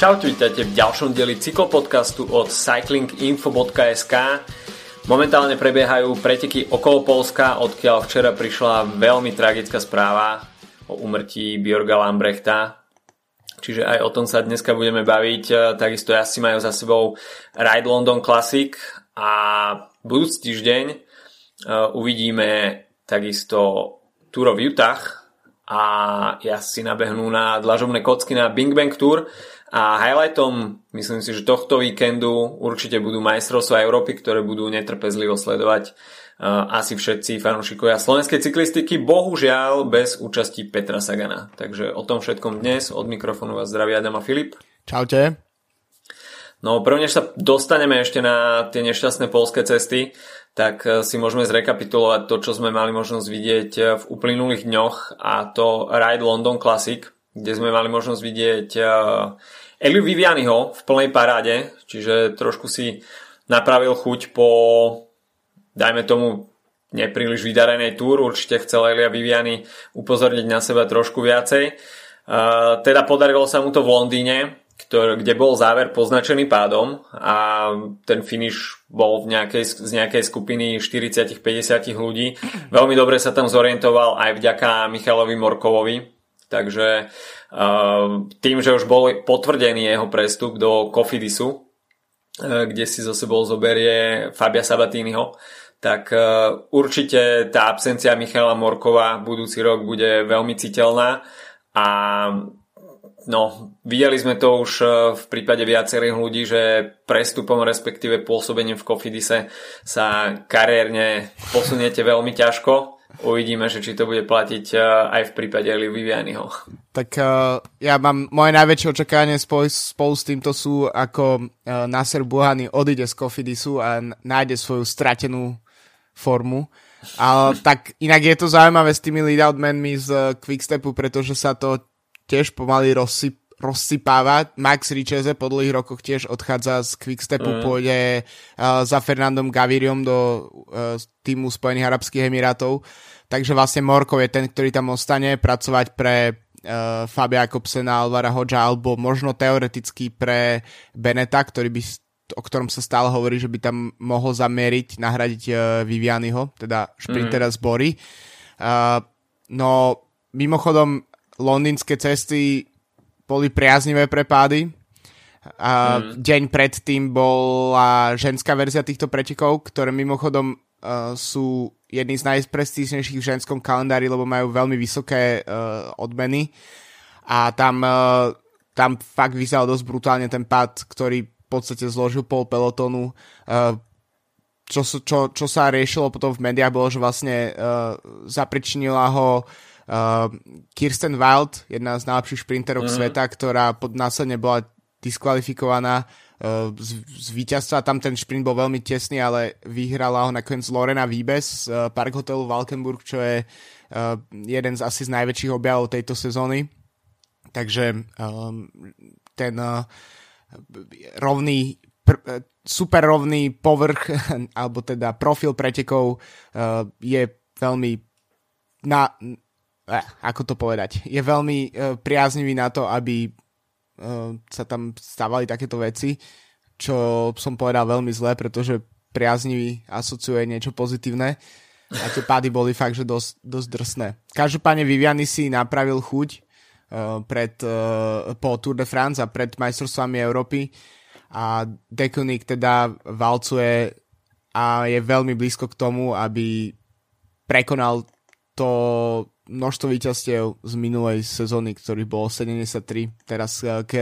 Čaute, vítajte v ďalšom dieli cyklopodcastu od cyclinginfo.sk. Momentálne prebiehajú preteky okolo Polska, odkiaľ včera prišla veľmi tragická správa o umrtí Bjorga Lambrechta. Čiže aj o tom sa dneska budeme baviť. Takisto asi majú za sebou Ride London Classic a budúci týždeň e, uvidíme takisto Tour of Utah a si nabehnú na dlažobné kocky na Bing Bang Tour a highlightom, myslím si, že tohto víkendu určite budú majstrovstvá Európy, ktoré budú netrpezlivo sledovať uh, asi všetci fanúšikovia slovenskej cyklistiky, bohužiaľ bez účasti Petra Sagana. Takže o tom všetkom dnes, od mikrofónu vás zdraví Adam a Filip. Čaute. No prvne, sa dostaneme ešte na tie nešťastné polské cesty, tak uh, si môžeme zrekapitulovať to, čo sme mali možnosť vidieť uh, v uplynulých dňoch a to Ride London Classic, kde sme mali možnosť vidieť Eliu Vivianiho v plnej paráde, čiže trošku si napravil chuť po, dajme tomu, nepríliš vydarenej túr. Určite chcel Elia Viviani upozorniť na seba trošku viacej. Uh, teda podarilo sa mu to v Londýne, kde bol záver poznačený pádom a ten finish bol v nejakej, z nejakej skupiny 40-50 ľudí. Veľmi dobre sa tam zorientoval aj vďaka Michalovi Morkovovi, takže Ehm, tým, že už bol potvrdený jeho prestup do Kofidisu, eh, kde si zo sebou zoberie Fabia Sabatiniho, tak eh, určite tá absencia Michala Morkova budúci rok bude veľmi citeľná. A no, videli sme to už eh, v prípade viacerých ľudí, že prestupom respektíve pôsobením v Kofidise sa kariérne posuniete veľmi ťažko uvidíme, že či to bude platiť uh, aj v prípade Eli Vivianiho. Tak uh, ja mám moje najväčšie očakávanie spolu, spolu s týmto sú, ako uh, Nasser Buhany odíde z Kofidisu a nájde svoju stratenú formu. Ale tak inak je to zaujímavé s tými lead-outmenmi z Quickstepu, pretože sa to tiež pomaly rozsyp, rozsypáva. Max Richeze po dlhých rokoch tiež odchádza z Quickstepu, mm. pôjde uh, za Fernandom Gaviriom do uh, týmu Spojených Arabských Emirátov. Takže vlastne Morkov je ten, ktorý tam ostane pracovať pre uh, Fabia Jakobsena, Alvara Hodža alebo možno teoreticky pre Beneta, ktorý by o ktorom sa stále hovorí, že by tam mohol zamieriť, nahradiť uh, Vivianyho, teda šprintera mm. z Bory. Uh, no, mimochodom, londýnske cesty boli priaznivé prepády. A mm. deň predtým bola ženská verzia týchto pretekov, ktoré mimochodom uh, sú jedný z najprestížnejších v ženskom kalendári, lebo majú veľmi vysoké uh, odmeny. A tam, uh, tam fakt vyzeral dosť brutálne ten pád, ktorý v podstate zložil pol pelotonu. Uh, čo, čo, čo sa riešilo potom v médiách bolo, že vlastne uh, zapričinila ho Uh, Kirsten Wild, jedna z najlepších šprinterov mm. sveta, ktorá pod následne bola diskvalifikovaná uh, z, z víťazstva. Tam ten šprint bol veľmi tesný, ale vyhrala ho nakoniec Lorena Vibes z uh, Park Hotelu Valkenburg, čo je uh, jeden z asi z najväčších objavov tejto sezóny. Takže um, ten uh, rovný pr- uh, super rovný povrch alebo teda profil pretekov uh, je veľmi na, eh, ako to povedať, je veľmi eh, priaznivý na to, aby eh, sa tam stávali takéto veci, čo som povedal veľmi zle, pretože priaznivý asociuje niečo pozitívne a tie pády boli fakt, že dosť, dosť drsné. Každopádne Viviany si napravil chuť uh, pred, po Tour de France a pred majstrovstvami Európy a Dekunik teda valcuje a je veľmi blízko k tomu, aby prekonal to množstvo víťazstiev z minulej sezóny, ktorý bol 73. Teraz eh, k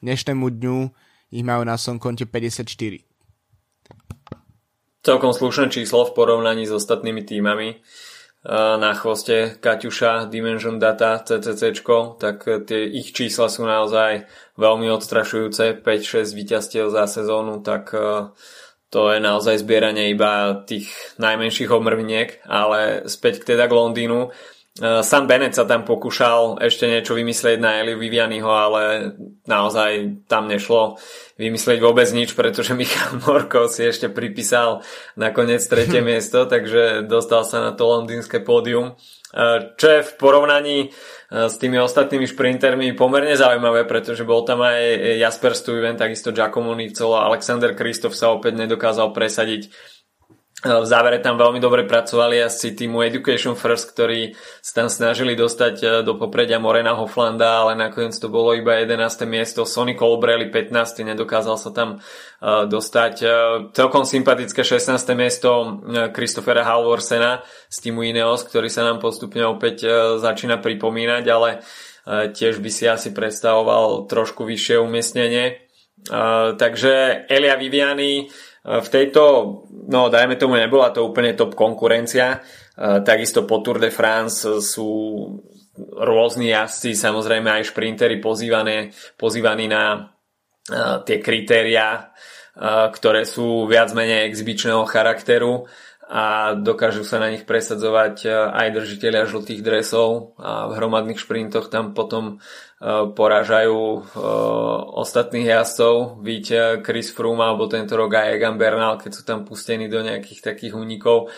dnešnému dňu ich majú na svojom konte 54. Celkom slušné číslo v porovnaní s ostatnými týmami. Eh, na chvoste Kaťuša, Dimension Data, CCC, tak eh, tie ich čísla sú naozaj veľmi odstrašujúce. 5-6 víťazstiev za sezónu, tak to je naozaj zbieranie iba tých najmenších omrviniek, ale späť k teda k Londýnu Sam Bennett sa tam pokúšal ešte niečo vymyslieť na Eliu Vivianiho, ale naozaj tam nešlo vymyslieť vôbec nič, pretože Michal Morko si ešte pripísal nakoniec tretie miesto, takže dostal sa na to londýnske pódium. Čo je v porovnaní s tými ostatnými šprintermi pomerne zaujímavé, pretože bol tam aj Jasper Stuyven, takisto Giacomo Nicolo, Alexander Kristof sa opäť nedokázal presadiť v závere tam veľmi dobre pracovali asi týmu Education First, ktorí sa tam snažili dostať e, do popredia Morena Hoflanda, ale nakoniec to bolo iba 11. miesto. Sonny Colbrelli 15. nedokázal sa tam e, dostať. Celkom sympatické 16. miesto Christophera Halvorsena z týmu Ineos, ktorý sa nám postupne opäť začína pripomínať, ale tiež by si asi predstavoval trošku vyššie umiestnenie. Takže Elia Viviani v tejto, no dajme tomu, nebola to úplne top konkurencia. Takisto po Tour de France sú rôzni jazdci, samozrejme aj šprintery pozývané, pozývaní na tie kritéria, ktoré sú viac menej exhibičného charakteru a dokážu sa na nich presadzovať aj držiteľia žltých dresov a v hromadných šprintoch tam potom porážajú ostatných jazdcov, víť Chris Froome alebo tento rok aj Egan Bernal, keď sú tam pustení do nejakých takých únikov.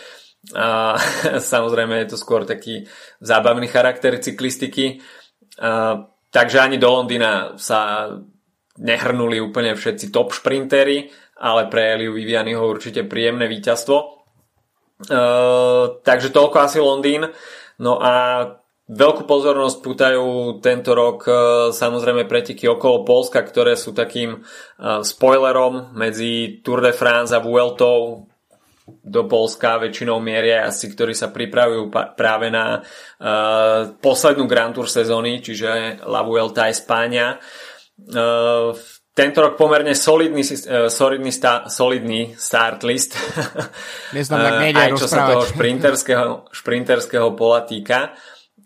A samozrejme je to skôr taký zábavný charakter cyklistiky. A, takže ani do Londýna sa nehrnuli úplne všetci top šprintery, ale pre Eliu Vivianiho určite príjemné víťazstvo. Takže toľko asi Londýn. No a veľkú pozornosť pútajú tento rok uh, samozrejme preteky okolo Polska, ktoré sú takým uh, spoilerom medzi Tour de France a Vueltou do Polska väčšinou mieria asi, ktorí sa pripravujú práve na uh, poslednú Grand Tour sezóny, čiže La Vuelta Espáňa. Uh, tento rok pomerne solidný, uh, solidný, sta, solidný start list. Neznam, nejde Aj čo rozprávať. sa toho šprinterského, šprinterského pola týka.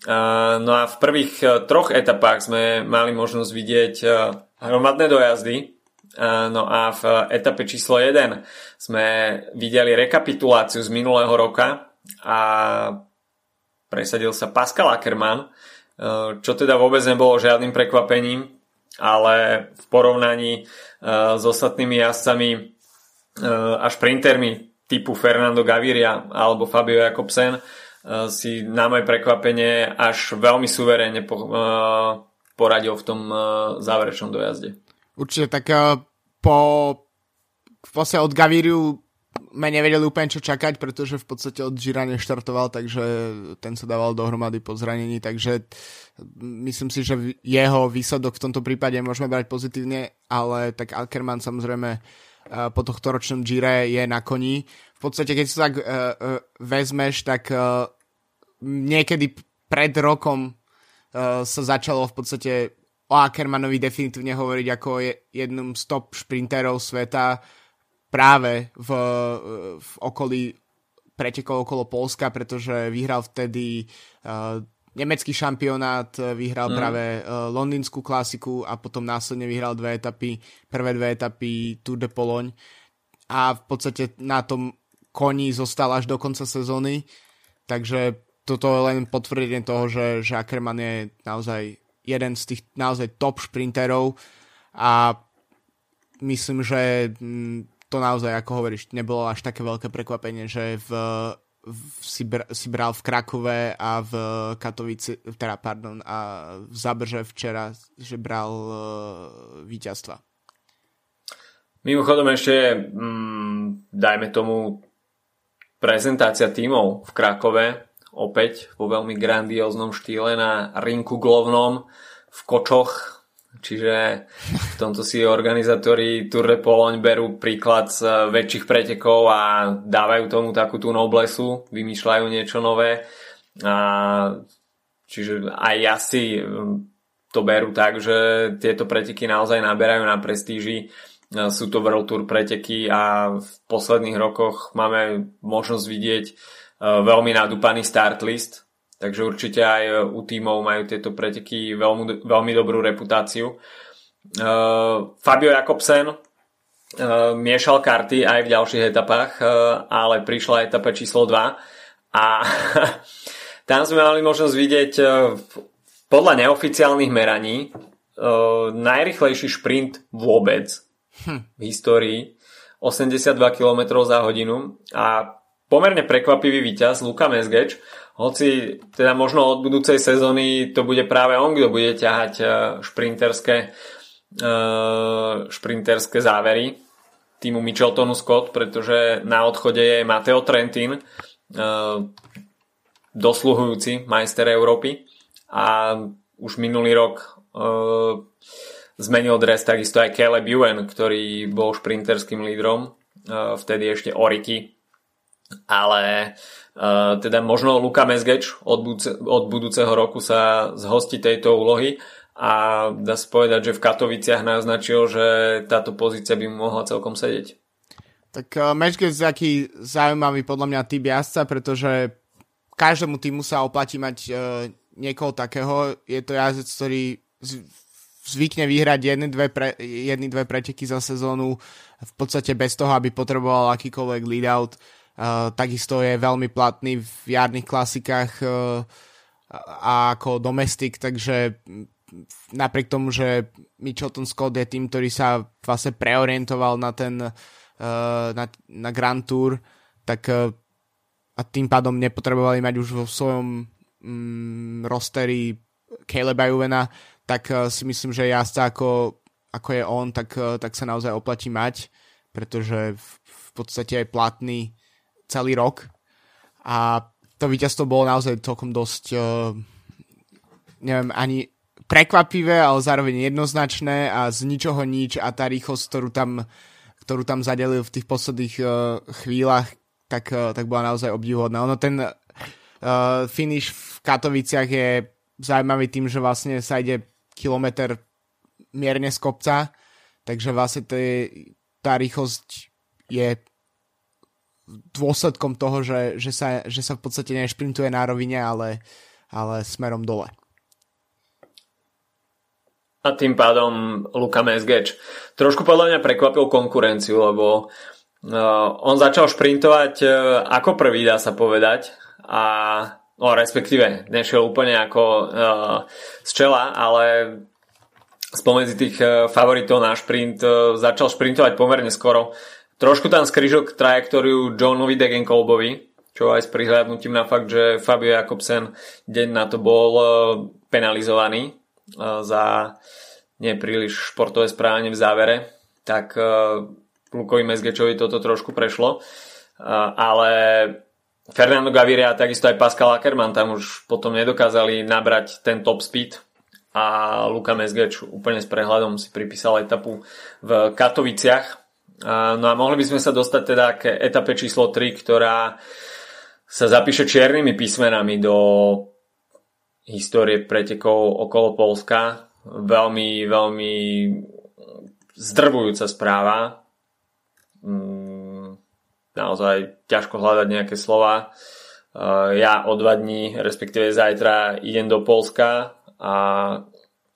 Uh, no a v prvých uh, troch etapách sme mali možnosť vidieť hromadné dojazdy. No a v etape číslo 1 sme videli rekapituláciu z minulého roka a presadil sa Pascal Ackermann, čo teda vôbec nebolo žiadnym prekvapením, ale v porovnaní uh, s ostatnými jazdcami uh, a šprintermi typu Fernando Gaviria alebo Fabio Jakobsen uh, si na moje prekvapenie až veľmi suverénne po, poradil v tom záverečnom dojazde. Určite tak po vlastne od Gaviriu sme nevedeli úplne čo čakať, pretože v podstate od Gira neštartoval, takže ten sa dával dohromady po zranení, takže myslím si, že jeho výsledok v tomto prípade môžeme brať pozitívne, ale tak Alkerman samozrejme eh, po tohto ročnom Gire je na koni. V podstate, keď sa tak uh, uh, vezmeš, tak uh, niekedy pred rokom uh, sa začalo v podstate o Ackermanovi definitívne hovoriť ako je jednom z top šprinterov sveta práve v, v okolí pretekol okolo Polska, pretože vyhral vtedy uh, nemecký šampionát, vyhral mm. práve uh, londýnsku klasiku a potom následne vyhral dve etapy, prvé dve etapy Tour de Pologne. A v podstate na tom koni zostal až do konca sezóny, takže toto je len potvrdenie toho, že, že Ackermann je naozaj jeden z tých naozaj top šprinterov. A myslím, že mm, to naozaj, ako hovoríš, nebolo až také veľké prekvapenie, že v, v, si, br, si bral v Krakove a v Katovici, teda pardon, a v Zabrže včera, že bral uh, víťazstva. Mimochodom ešte, mm, dajme tomu, prezentácia tímov v Krakove, opäť vo veľmi grandióznom štýle na rinku glovnom v Kočoch Čiže v tomto si organizátori Tour de Pologne berú príklad z väčších pretekov a dávajú tomu takú tú noblesu, vymýšľajú niečo nové. A čiže aj ja si um, to berú tak, že tieto preteky naozaj naberajú na prestíži. Sú to World Tour preteky a v posledných rokoch máme možnosť vidieť uh, veľmi nadúpaný start list Takže určite aj e, u tímov majú tieto preteky veľmi, veľmi dobrú reputáciu. Uh, Fabio Jakobsen uh, miešal karty aj v ďalších etapách, uh, ale prišla etapa číslo 2 a Tam sme mali možnosť vidieť podľa neoficiálnych meraní najrychlejší šprint vôbec hm. v histórii 82 km za hodinu a pomerne prekvapivý víťaz Luka Mesgeč, hoci teda možno od budúcej sezóny to bude práve on, kto bude ťahať šprinterské, šprinterské závery týmu Micheltonu Scott, pretože na odchode je Mateo Trentin, dosluhujúci majster Európy a už minulý rok zmenil dres takisto aj Caleb Ewan, ktorý bol šprinterským lídrom, vtedy ešte Ority, ale teda možno Luka Mesgeč od, budúce, od budúceho roku sa zhosti tejto úlohy a dá sa povedať, že v Katoviciach naznačil, že táto pozícia by mu mohla celkom sedieť. Tak uh, Matchgate je taký zaujímavý podľa mňa typ jazdca, pretože každému týmu sa oplatí mať uh, niekoho takého. Je to jazdec, ktorý zvykne vyhrať jedny dve, pre, jedny, dve preteky za sezónu v podstate bez toho, aby potreboval akýkoľvek lead-out. Uh, takisto je veľmi platný v jarných klasikách uh, a ako domestik, takže napriek tomu, že Mitchelton Scott je tým, ktorý sa vlastne preorientoval na ten uh, na, na Grand Tour, tak a tým pádom nepotrebovali mať už vo svojom um, rosteri Caleba Juvena, tak si myslím, že jazdca ako, ako je on, tak, tak sa naozaj oplatí mať, pretože v, v podstate je platný celý rok a to víťazstvo bolo naozaj celkom dosť uh, neviem, ani prekvapivé, ale zároveň jednoznačné a z ničoho nič a tá rýchlosť, ktorú tam, ktorú tam zadelil v tých posledných uh, chvíľach, tak, uh, tak bola naozaj obdivuhodná. Ono ten uh, finish v Katoviciach je zaujímavý tým, že vlastne sa ide kilometr mierne z kopca, takže vlastne tý, tá rýchlosť je dôsledkom toho, že, že, sa, že sa v podstate nešprintuje na rovine, ale, ale smerom dole a tým pádom Luka Mesgeč. Trošku podľa mňa prekvapil konkurenciu, lebo uh, on začal šprintovať uh, ako prvý, dá sa povedať, a no, respektíve nešiel úplne ako uh, z čela, ale spomedzi tých uh, favoritov na šprint začal šprintovať pomerne skoro. Trošku tam skrižok trajektóriu Johnovi Degenkolbovi, čo aj s prihľadnutím na fakt, že Fabio Jakobsen deň na to bol uh, penalizovaný za nepríliš športové správanie v závere, tak Lukovi Mezgečovi toto trošku prešlo. Ale Fernando Gaviria a takisto aj Pascal Ackermann tam už potom nedokázali nabrať ten top speed a Luka Mezgeč úplne s prehľadom si pripísal etapu v Katoviciach. No a mohli by sme sa dostať teda k etape číslo 3, ktorá sa zapíše čiernymi písmenami do histórie pretekov okolo Polska. Veľmi, veľmi zdrvujúca správa. Mm, naozaj ťažko hľadať nejaké slova. Ja o dva dní, respektíve zajtra idem do Polska a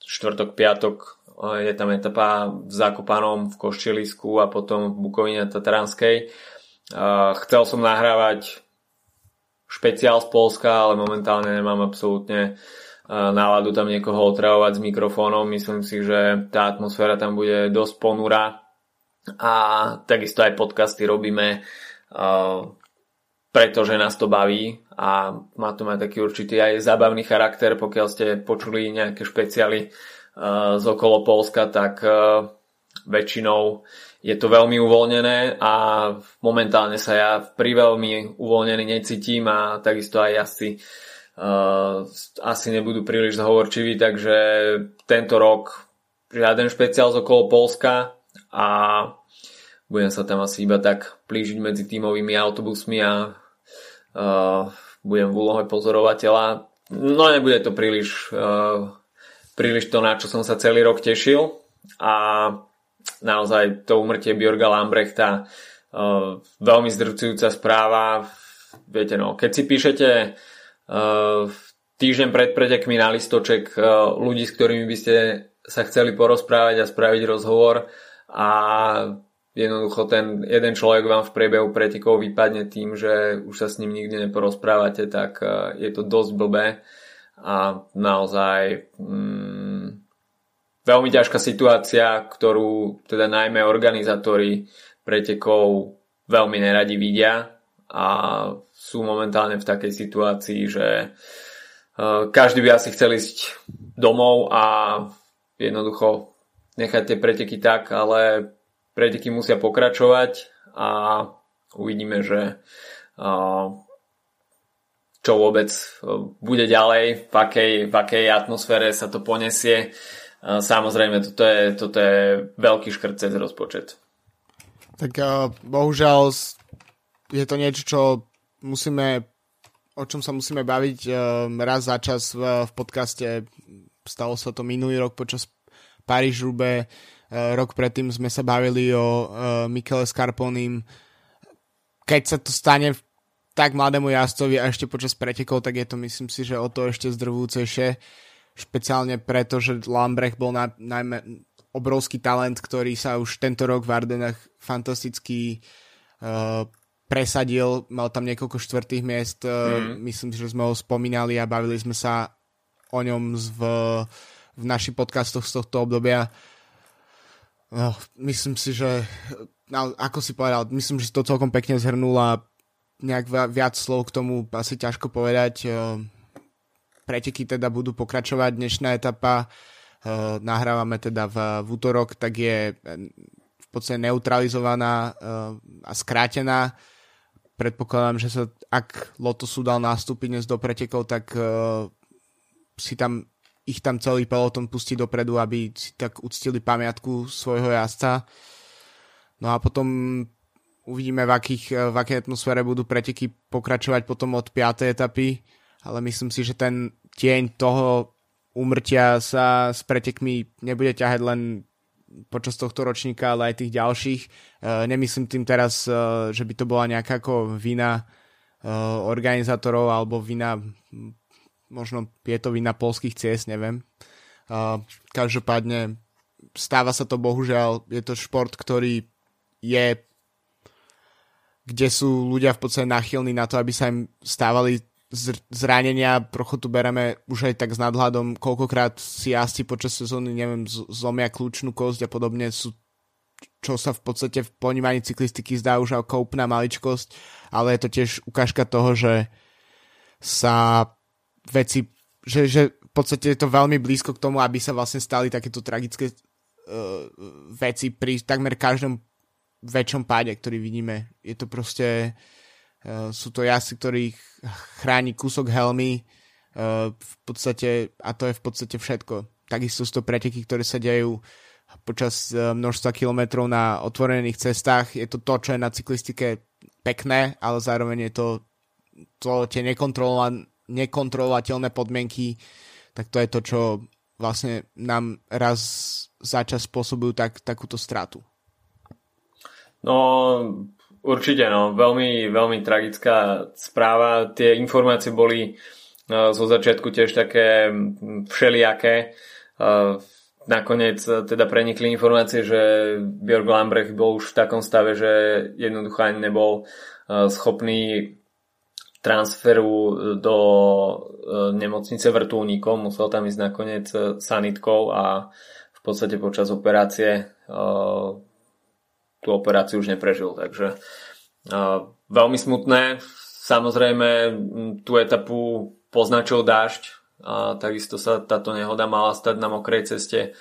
štvrtok, piatok je tam etapa v Zakopanom, v Koščelisku a potom v Bukovine Tatranskej. Chcel som nahrávať špeciál z Polska, ale momentálne nemám absolútne náladu tam niekoho otravovať s mikrofónom. Myslím si, že tá atmosféra tam bude dosť ponurá a takisto aj podcasty robíme pretože nás to baví a má to mať taký určitý aj zábavný charakter. Pokiaľ ste počuli nejaké špeciály z okolo Polska, tak väčšinou je to veľmi uvoľnené a momentálne sa ja pri veľmi uvoľnený necítim a takisto aj asi uh, asi nebudú príliš zhovorčiví, takže tento rok žiaden špeciál z okolo Polska a budem sa tam asi iba tak plížiť medzi tímovými autobusmi a uh, budem v úlohe pozorovateľa. No nebude to príliš, uh, príliš to, na čo som sa celý rok tešil a naozaj to umrtie Bjorga Lambrechta uh, veľmi zdrcujúca správa. Viete, no, keď si píšete uh, týždeň pred pretekmi na listoček uh, ľudí, s ktorými by ste sa chceli porozprávať a spraviť rozhovor a jednoducho ten jeden človek vám v priebehu pretekov vypadne tým, že už sa s ním nikdy neporozprávate, tak je to dosť blbé a naozaj mm, veľmi ťažká situácia, ktorú teda najmä organizátori pretekov veľmi neradi vidia a sú momentálne v takej situácii, že každý by asi chcel ísť domov a jednoducho nechať tie preteky tak, ale preteky musia pokračovať a uvidíme, že čo vôbec bude ďalej, v akej, v akej atmosfére sa to ponesie. Samozrejme, toto je, toto je veľký škrt cez rozpočet. Tak bohužiaľ je to niečo, čo musíme o čom sa musíme baviť raz za čas v, v podcaste. Stalo sa to minulý rok počas Paríž Rube. Rok predtým sme sa bavili o Michele Scarponim. Keď sa to stane tak mladému jazdcovi a ešte počas pretekov, tak je to myslím si, že o to ešte zdrvúcejšie. Špeciálne preto, že Lambrecht bol na, najmä obrovský talent, ktorý sa už tento rok v Ardenách fantasticky uh, presadil, mal tam niekoľko štvrtých miest, mm. myslím, že sme ho spomínali a bavili sme sa o ňom v, v našich podcastoch z tohto obdobia. No, myslím si, že no, ako si povedal, myslím, že si to celkom pekne zhrnul a nejak viac slov k tomu asi ťažko povedať. Preteky teda budú pokračovať. Dnešná etapa nahrávame teda v, v útorok, tak je v podstate neutralizovaná a skrátená predpokladám, že sa, ak Lotosu dal nástupy dnes do pretekov, tak si tam ich tam celý peloton pustí dopredu, aby si tak uctili pamiatku svojho jazdca. No a potom uvidíme, v, akých, v akej atmosfére budú preteky pokračovať potom od 5. etapy, ale myslím si, že ten tieň toho úmrtia sa s pretekmi nebude ťahať len počas tohto ročníka, ale aj tých ďalších. Uh, nemyslím tým teraz, uh, že by to bola nejaká ako vina organizátorov alebo vina, možno je to vina polských ciest, neviem. Každopádne stáva sa to bohužiaľ, je to šport, ktorý je kde sú ľudia v podstate nachylní na to, aby sa im stávali zranenia, trochu tu bereme už aj tak s nadhľadom, koľkokrát si jazdci počas sezóny, neviem, zlomia kľúčnú kosť a podobne. Sú čo sa v podstate v ponímaní cyklistiky zdá už ako úplná maličkosť, ale je to tiež ukážka toho, že sa veci, že, že v podstate je to veľmi blízko k tomu, aby sa vlastne stali takéto tragické uh, veci pri takmer každom väčšom páde, ktorý vidíme. Je to proste uh, sú to jazdci, ktorých chráni kúsok helmy uh, v podstate, a to je v podstate všetko. Takisto sú to preteky, ktoré sa dejú počas uh, množstva kilometrov na otvorených cestách. Je to to, čo je na cyklistike pekné, ale zároveň je to, to tie nekontrolovateľné podmienky, tak to je to, čo vlastne nám raz za čas spôsobujú tak, takúto stratu. No, Určite, no. Veľmi, veľmi tragická správa. Tie informácie boli uh, zo začiatku tiež také všelijaké. Uh, nakoniec uh, teda prenikli informácie, že Björk Lambrecht bol už v takom stave, že jednoducho ani nebol schopný transferu do nemocnice vrtulníkom. Musel tam ísť nakoniec sanitkou a v podstate počas operácie tú operáciu už neprežil. Takže uh, veľmi smutné. Samozrejme tú etapu poznačil dážď a takisto sa táto nehoda mala stať na mokrej ceste.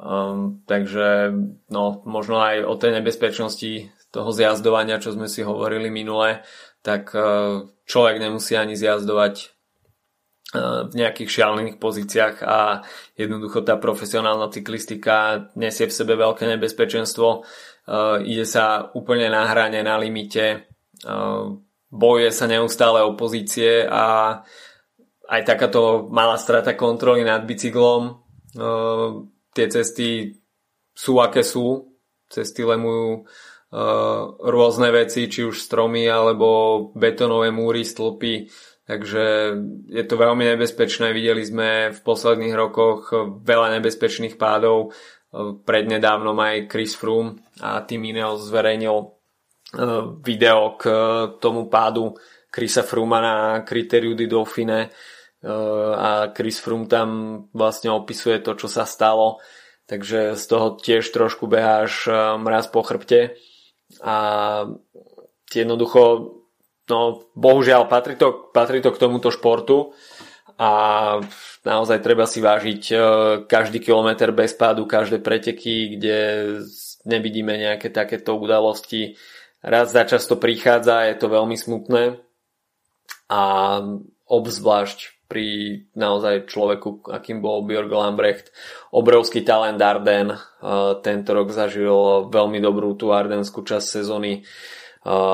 Um, takže no, možno aj o tej nebezpečnosti toho zjazdovania, čo sme si hovorili minule, tak uh, človek nemusí ani zjazdovať uh, v nejakých šialených pozíciách a jednoducho tá profesionálna cyklistika nesie v sebe veľké nebezpečenstvo Uh, ide sa úplne na hrane, na limite, uh, bojuje sa neustále opozície a aj takáto malá strata kontroly nad bicyklom. Uh, tie cesty sú aké sú, cesty lemujú rôzne veci, či už stromy alebo betonové múry, stĺpy, takže je to veľmi nebezpečné. Videli sme v posledných rokoch veľa nebezpečných pádov, prednedávnom aj Chris Froome a Tim Ineos zverejnil video k tomu pádu Chrisa Frooma na kritériu di Dauphine. A Chris Froome tam vlastne opisuje to, čo sa stalo. Takže z toho tiež trošku beháš mraz po chrbte. A jednoducho no bohužiaľ patrí to, patrí to k tomuto športu a naozaj treba si vážiť e, každý kilometr bez pádu, každé preteky, kde nevidíme nejaké takéto udalosti. Raz za často prichádza, je to veľmi smutné a obzvlášť pri naozaj človeku, akým bol Björg Lambrecht. Obrovský talent Arden. E, tento rok zažil veľmi dobrú tú ardenskú časť sezóny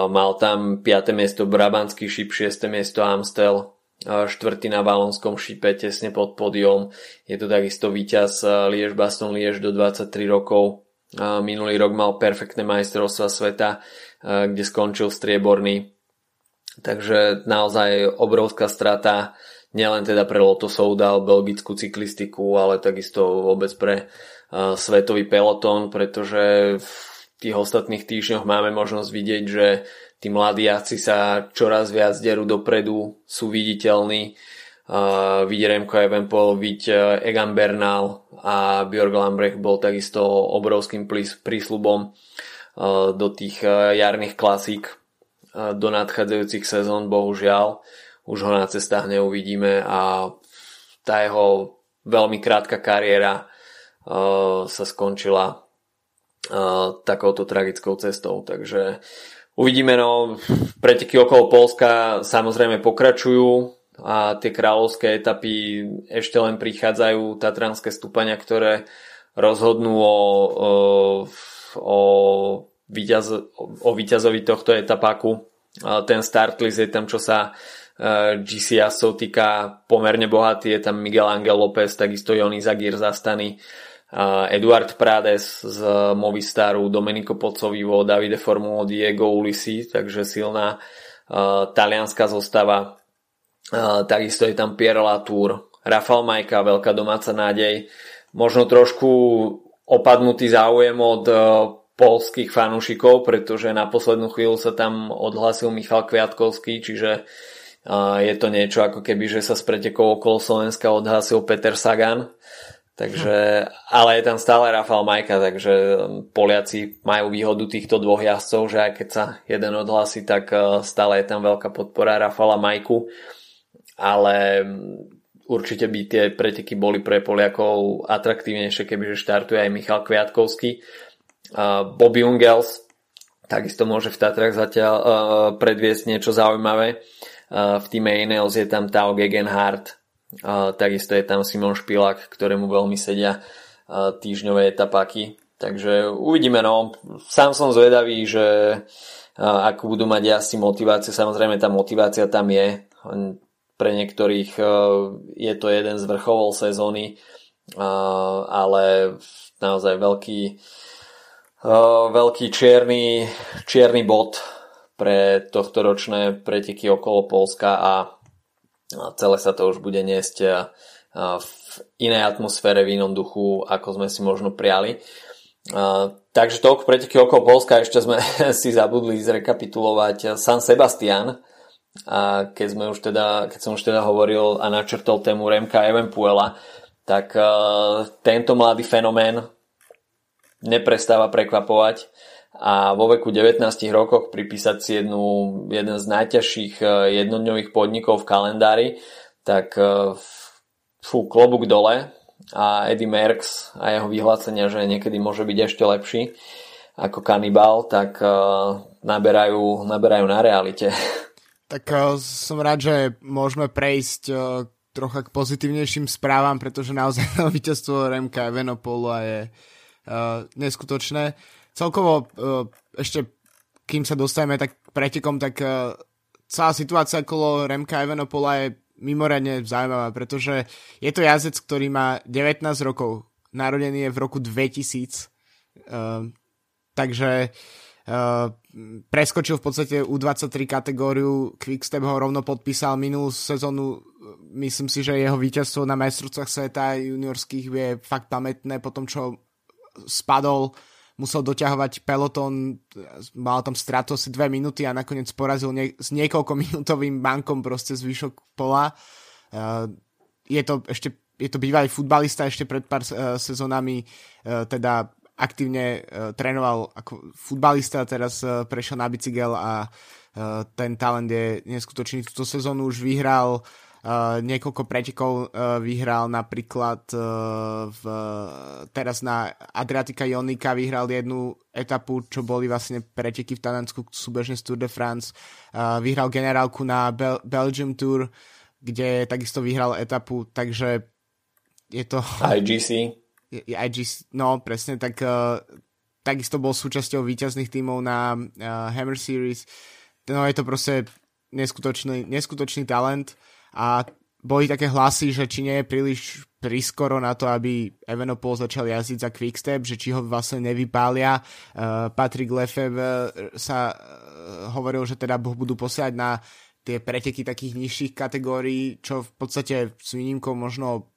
mal tam 5. miesto Brabantský šip, 6. miesto Amstel, štvrtý na Valonskom šipe tesne pod podium. Je to takisto víťaz Liež Baston Liež do 23 rokov. Minulý rok mal perfektné majstrovstva sveta, kde skončil strieborný. Takže naozaj obrovská strata nielen teda pre Lotto Soudal, belgickú cyklistiku, ale takisto vôbec pre svetový peloton, pretože v tých ostatných týždňoch máme možnosť vidieť, že tí mladí jaci sa čoraz viac derú dopredu, sú viditeľní. Uh, vidieť Remko Evenpol, vidieť uh, Egan Bernal a Björg Lambrecht bol takisto obrovským prísľubom uh, do tých uh, jarných klasík uh, do nadchádzajúcich sezón, bohužiaľ. Už ho na cestách neuvidíme a tá jeho veľmi krátka kariéra uh, sa skončila takouto tragickou cestou. Takže uvidíme, no preteky okolo Polska samozrejme pokračujú a tie kráľovské etapy ešte len prichádzajú, tatranské stúpania, ktoré rozhodnú o, o, o, víťaz, o víťazovi tohto etapáku. Ten start list je tam, čo sa e, GCS týka pomerne bohatý, je tam Miguel Angel López, takisto Joni Zagir zastaný Eduard Prades z Movistaru, Domenico Pocovivo, Davide Formulo, Diego Ulisi, takže silná uh, talianská zostava. Uh, takisto je tam Pierre Latour, Rafal Majka, veľká domáca nádej. Možno trošku opadnutý záujem od uh, polských fanúšikov, pretože na poslednú chvíľu sa tam odhlasil Michal Kviatkovský, čiže je to niečo ako keby, že sa z pretekov okolo Slovenska odhlasil Peter Sagan. Takže, ale je tam stále Rafal Majka, takže Poliaci majú výhodu týchto dvoch jazdcov, že aj keď sa jeden odhlasí, tak uh, stále je tam veľká podpora Rafala Majku. Ale um, určite by tie preteky boli pre Poliakov atraktívnejšie, kebyže štartuje aj Michal Kviatkovský. Bobby Ungels takisto môže v Tatrach zatiaľ uh, predviesť niečo zaujímavé. V týme Ineos je tam Tao Gegenhardt, takisto je tam Simon Špilák, ktorému veľmi sedia týždňové etapáky. Takže uvidíme, no. Sám som zvedavý, že ako budú mať asi motiváciu, samozrejme tá motivácia tam je. Pre niektorých je to jeden z vrcholov sezóny, ale naozaj veľký, veľký čierny, čierny bod pre tohto ročné preteky okolo Polska a celé sa to už bude niesť v inej atmosfére, v inom duchu, ako sme si možno priali. Takže toľko preteky okolo Polska, ešte sme si zabudli zrekapitulovať San Sebastian, a keď, sme už teda, keď som už teda hovoril a načrtol tému Remka Evenpuela, tak tento mladý fenomén neprestáva prekvapovať a vo veku 19 rokoch pripísať si jednu, jeden z najťažších e, jednodňových podnikov v kalendári, tak e, fú, klobúk dole a Eddie Merckx a jeho vyhlásenia, že niekedy môže byť ešte lepší ako kanibal, tak e, naberajú, naberajú na realite. Tak som rád, že môžeme prejsť trocha k pozitívnejším správam, pretože naozaj víťazstvo Remka Evenopolu je neskutočné celkovo uh, ešte kým sa dostaneme tak pretekom, tak uh, celá situácia okolo Remka Evenopola je mimoriadne zaujímavá, pretože je to jazdec, ktorý má 19 rokov, narodený je v roku 2000, uh, takže uh, preskočil v podstate U23 kategóriu, Quickstep ho rovno podpísal minulú sezónu, myslím si, že jeho víťazstvo na majstrovstvách sveta juniorských je fakt pamätné po tom, čo spadol, musel doťahovať peloton, mal tam stratu asi dve minúty a nakoniec porazil nie, s niekoľko minútovým bankom proste zvyšok pola. Uh, je to ešte je to bývalý futbalista, ešte pred pár uh, sezónami uh, teda aktívne uh, trénoval ako futbalista, teraz uh, prešiel na bicykel a uh, ten talent je neskutočný. Túto sezónu už vyhral Uh, niekoľko pretekov uh, vyhral napríklad v, teraz na Adriatika Jonika vyhral jednu etapu, čo boli vlastne preteky v Taliansku súbežne z Tour de France. Vyhral generálku na Bel- Belgium Tour, kde takisto vyhral etapu, takže je to... IGC. IGC, no presne, tak takisto bol súčasťou výťazných tímov na uh, Hammer Series. No je to proste neskutočný, neskutočný talent a boli také hlasy, že či nie je príliš priskoro na to, aby Evenopol začal jazdiť za Quickstep, že či ho vlastne nevypália. Uh, Patrick Lefebvre sa uh, hovoril, že teda budú posiať na tie preteky takých nižších kategórií, čo v podstate s výnimkou možno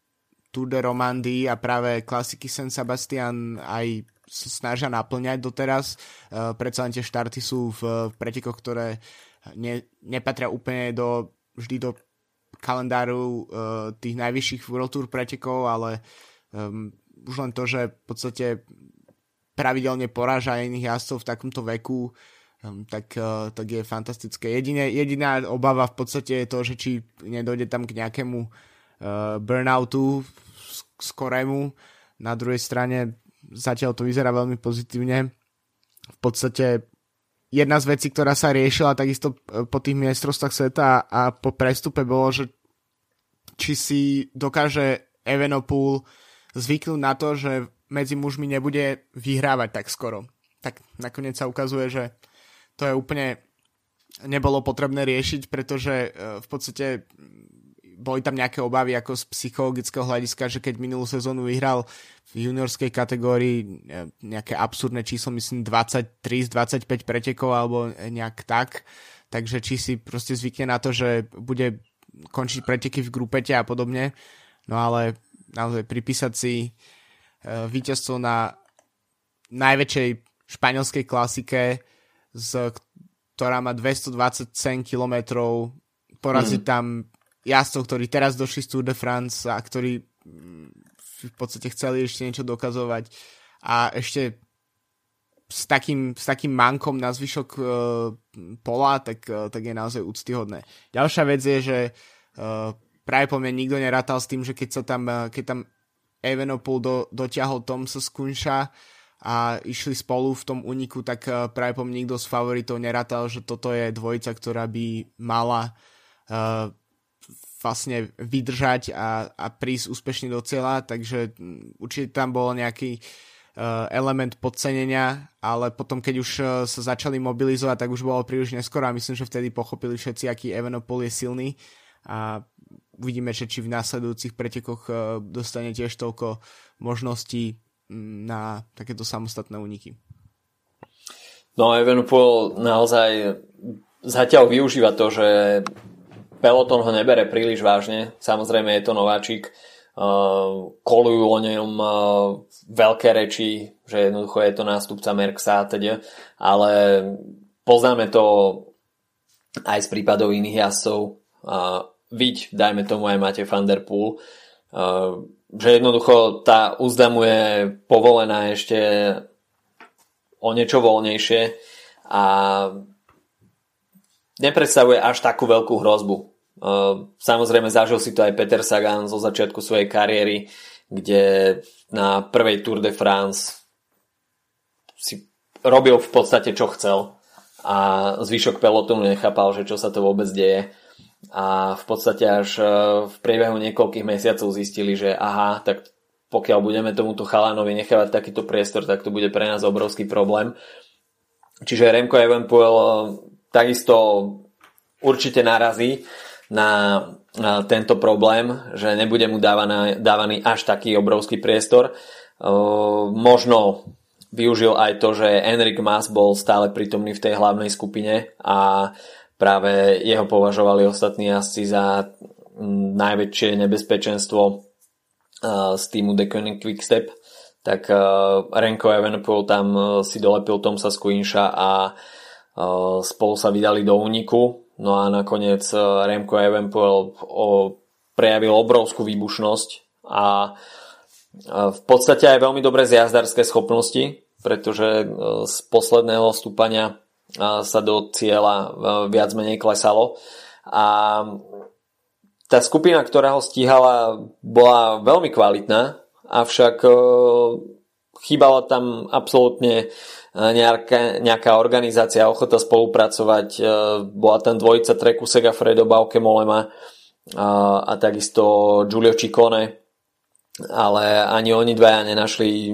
Tour de Romandie a práve klasiky San Sebastian aj sa snažia naplňať doteraz. Uh, predsa len tie štarty sú v, v pretekoch, ktoré ne, nepatria úplne do, vždy do kalendáru uh, tých najvyšších World Tour pretekov, ale um, už len to, že v podstate pravidelne poráža iných jazdcov v takomto veku, um, tak, uh, tak je fantastické. Jediné, jediná obava v podstate je to, že či nedojde tam k nejakému uh, burnoutu skorému. Na druhej strane zatiaľ to vyzerá veľmi pozitívne. V podstate jedna z vecí, ktorá sa riešila takisto e, po tých miestrovstvách sveta a po prestupe bolo, že či si dokáže Evenepoel zvyknúť na to, že medzi mužmi nebude vyhrávať tak skoro. Tak nakoniec sa ukazuje, že to je úplne nebolo potrebné riešiť, pretože e, v podstate boli tam nejaké obavy ako z psychologického hľadiska, že keď minulú sezónu vyhral v juniorskej kategórii e, nejaké absurdné číslo, myslím 23 z 25 pretekov alebo nejak tak, takže či si proste zvykne na to, že bude končiť preteky v grupete a podobne, no ale naozaj pripísať si e, víťazstvo na najväčšej španielskej klasike, z, ktorá má 227 km, poraziť mm. tam jazdcov, ktorí teraz došli z Tour de France a ktorí mm, v podstate chceli ešte niečo dokazovať a ešte s takým, s takým mankom na zvyšok uh, pola, tak, uh, tak je naozaj úctyhodné. Ďalšia vec je, že uh, práve po mne nikto nerátal s tým, že keď sa tam, uh, keď tam Evenopol do, dotiahol Tom sa skunša a išli spolu v tom úniku, tak uh, práve po mne nikto z favoritov nerátal, že toto je dvojica, ktorá by mala uh, vlastne vydržať a, a prísť úspešne do cieľa, takže mm, určite tam bol nejaký uh, element podcenenia, ale potom keď už uh, sa začali mobilizovať, tak už bolo príliš neskoro a myslím, že vtedy pochopili všetci, aký Evenopol je silný a uvidíme, že či v následujúcich pretekoch uh, dostane tiež toľko možností mm, na takéto samostatné úniky. No Evenopol naozaj zatiaľ využíva to, že Peloton ho nebere príliš vážne, samozrejme je to nováčik, uh, kolujú o ňom uh, veľké reči, že jednoducho je to nástupca Merksa a teda, ale poznáme to aj z prípadov iných. Uh, Viď, dajme tomu aj máte Van Der uh, že jednoducho tá úzda mu je povolená ešte o niečo voľnejšie. A nepredstavuje až takú veľkú hrozbu. Uh, samozrejme zažil si to aj Peter Sagan zo začiatku svojej kariéry, kde na prvej Tour de France si robil v podstate čo chcel a zvyšok pelotonu nechápal, že čo sa to vôbec deje a v podstate až uh, v priebehu niekoľkých mesiacov zistili, že aha, tak pokiaľ budeme tomuto chalánovi nechávať takýto priestor, tak to bude pre nás obrovský problém. Čiže Remco Evenpoel uh, takisto určite narazí na tento problém, že nebude mu dávaný, dávaný až taký obrovský priestor. Možno využil aj to, že Enrik Mas bol stále prítomný v tej hlavnej skupine a práve jeho považovali ostatní jazdci za najväčšie nebezpečenstvo z týmu The Quickstep tak Renko Evenpool tam si dolepil Tomsa Squinsha a spolu sa vydali do úniku. No a nakoniec Remco Evenpool prejavil obrovskú výbušnosť a v podstate aj veľmi dobré zjazdárske schopnosti, pretože z posledného stúpania sa do cieľa viac menej klesalo. A tá skupina, ktorá ho stíhala, bola veľmi kvalitná, avšak chýbala tam absolútne nejaká, nejaká organizácia, ochota spolupracovať. E, bola tam dvojica Treku Sega Fredo Bauke Molema a, a takisto Giulio Ciccone, ale ani oni dvaja nenašli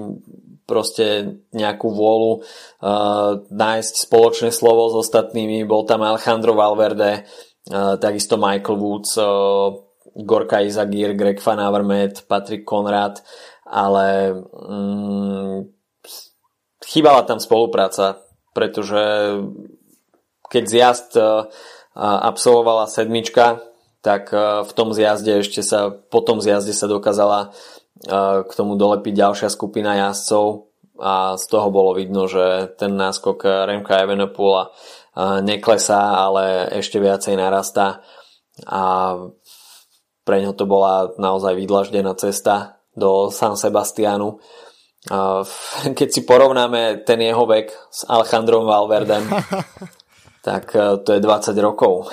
proste nejakú vôľu uh, nájsť spoločné slovo s ostatnými. Bol tam Alejandro Valverde, uh, takisto Michael Woods, uh, Gorka Izagir, Greg Van Avermaet, Patrick Conrad, ale um, chýbala tam spolupráca, pretože keď zjazd uh, absolvovala sedmička, tak uh, v tom zjazde ešte sa, po tom zjazde sa dokázala k tomu dolepiť ďalšia skupina jazdcov a z toho bolo vidno, že ten náskok Remka Evenepoela neklesá, ale ešte viacej narastá a pre ňo to bola naozaj vydlaždená cesta do San Sebastianu. Keď si porovnáme ten jeho vek s Alejandrom Valverdem, tak e, to je 20 rokov.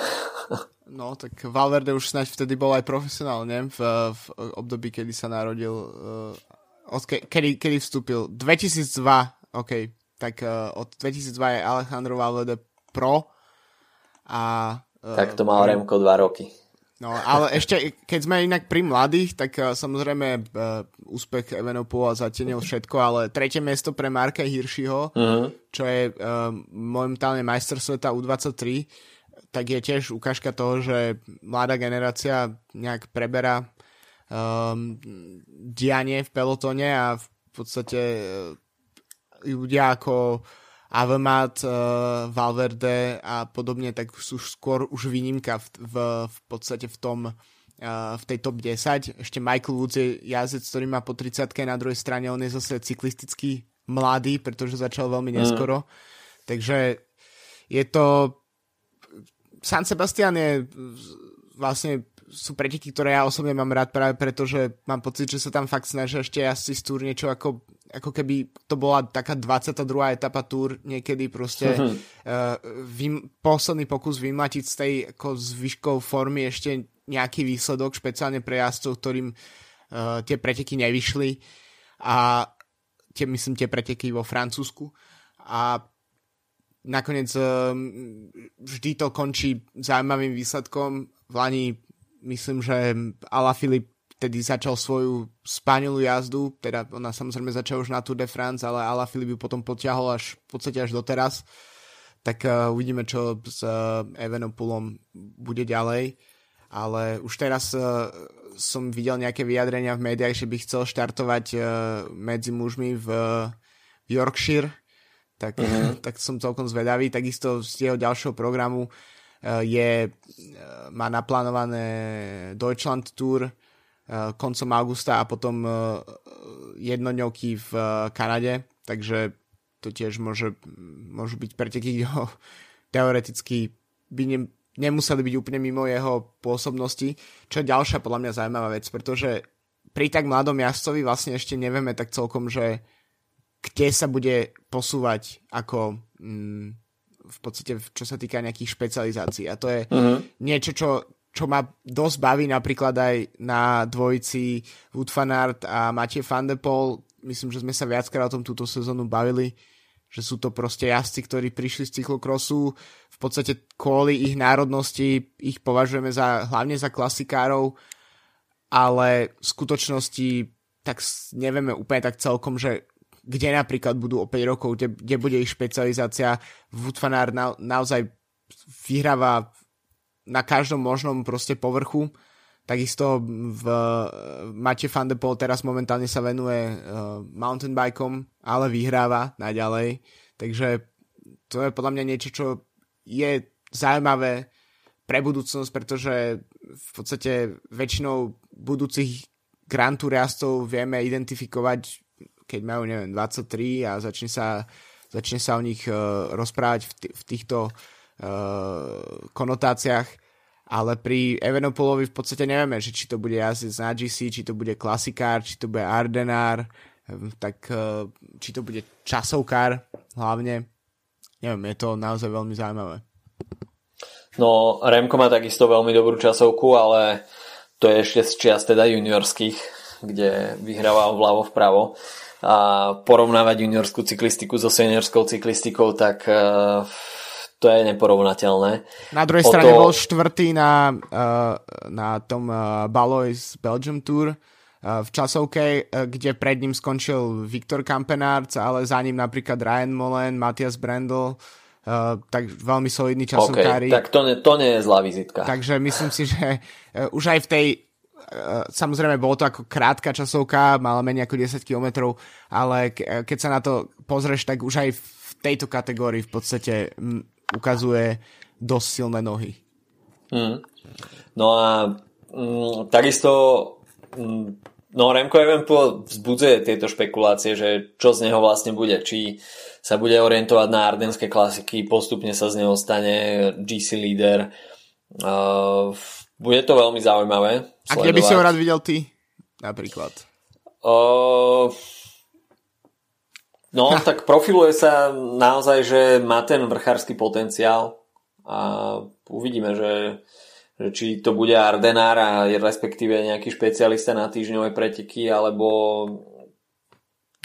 No, tak Valverde už snáď vtedy bol aj profesionál, ne? V, v období, kedy sa narodil. Uh, od ke, kedy, kedy vstúpil? 2002, OK. Tak uh, od 2002 je Alejandro Valverde pro. A, tak to mal Remko 2 roky. No, ale ešte, keď sme inak pri mladých, tak uh, samozrejme uh, úspech Evenopula zatienil všetko, ale tretie miesto pre Marka Hirschiho, uh-huh. čo je uh, momentálne majster sveta U23, tak je tiež ukážka toho, že mladá generácia nejak preberá um, dianie v pelotone a v podstate uh, ľudia ako Avemat, uh, Valverde a podobne, tak sú skôr už výnimka v, v, v podstate v tom uh, v tej top 10. Ešte Michael Woods je jazdec, ktorý má po 30 na druhej strane, on je zase cyklisticky mladý, pretože začal veľmi neskoro. Mm. Takže je to San Sebastian je vlastne sú preteky, ktoré ja osobne mám rád práve preto, že mám pocit, že sa tam fakt snažia ešte asi z túr niečo ako, ako keby to bola taká 22. etapa túr niekedy proste uh, vym, posledný pokus vymlatiť z tej ako zvyškou formy ešte nejaký výsledok, špeciálne pre jazdcov, ktorým uh, tie preteky nevyšli a tie, myslím, tie preteky vo Francúzsku a nakoniec ehm, vždy to končí zaujímavým výsledkom. V Lani myslím, že Ala Filip tedy začal svoju spánilú jazdu, teda ona samozrejme začala už na Tour de France, ale Ala Filip ju potom potiahol až v podstate až doteraz. Tak uh, uvidíme, čo s uh, Evenopulom bude ďalej. Ale už teraz uh, som videl nejaké vyjadrenia v médiách, že by chcel štartovať uh, medzi mužmi v, v Yorkshire, tak, uh-huh. tak som celkom zvedavý. Takisto z jeho ďalšieho programu uh, je, uh, má naplánované Deutschland Tour uh, koncom augusta a potom jednodňovky v Kanade, takže to tiež môže, môžu byť preteky, kde ho teoreticky by ne, nemuseli byť úplne mimo jeho pôsobnosti, čo je ďalšia podľa mňa zaujímavá vec, pretože pri tak mladom jazdcovi vlastne ešte nevieme tak celkom, že kde sa bude posúvať ako mm, v podstate čo sa týka nejakých špecializácií. A to je uh-huh. niečo, čo, čo ma dosť baví napríklad aj na dvojici Wood Fanart a Matej Van de Pol. Myslím, že sme sa viackrát o tom túto sezónu bavili, že sú to proste jazdci, ktorí prišli z cyklokrosu. V podstate kvôli ich národnosti ich považujeme za, hlavne za klasikárov, ale v skutočnosti tak nevieme úplne tak celkom, že kde napríklad budú o 5 rokov, kde, kde bude ich špecializácia. Woodfanár na, naozaj vyhráva na každom možnom proste povrchu. Takisto v Mate van de Pol teraz momentálne sa venuje uh, mountain bikom, ale vyhráva naďalej. Takže to je podľa mňa niečo, čo je zaujímavé pre budúcnosť, pretože v podstate väčšinou budúcich Grand Tour vieme identifikovať keď majú, neviem, 23 a začne sa, začne sa o nich uh, rozprávať v, t- v týchto uh, konotáciách, ale pri Evenopolovi v podstate nevieme, že či to bude jazdec na GC, či to bude klasikár, či to bude Ardenár, tak uh, či to bude časovkár hlavne. Neviem, je to naozaj veľmi zaujímavé. No, Remko má takisto veľmi dobrú časovku, ale to je ešte z čias teda juniorských, kde vyhrával vľavo vpravo. A porovnávať juniorskú cyklistiku so seniorskou cyklistikou, tak uh, to je neporovnateľné. Na druhej o strane to... bol štvrtý na, uh, na tom uh, Balois Belgium Tour v časovke, kde pred ním skončil Viktor Kampenárc, ale za ním napríklad Ryan Molen, Matias Brendel, Uh, tak veľmi solidní časovkári. Okay, tak to, ne, to nie je zlá vizitka. Takže myslím si, že uh, už aj v tej samozrejme bolo to ako krátka časovka, mala menej ako 10 km, ale ke, keď sa na to pozrieš, tak už aj v tejto kategórii v podstate m, ukazuje dosť silné nohy. Hmm. No a mm, takisto mm, no Remco Evenpool vzbudzuje tieto špekulácie, že čo z neho vlastne bude, či sa bude orientovať na ardenské klasiky, postupne sa z neho stane GC líder. Uh, bude to veľmi zaujímavé. A kde by si ho rád videl ty? Napríklad. Uh, No, tak profiluje sa naozaj, že má ten vrchársky potenciál a uvidíme, že, že či to bude Ardenár a respektíve nejaký špecialista na týždňové preteky, alebo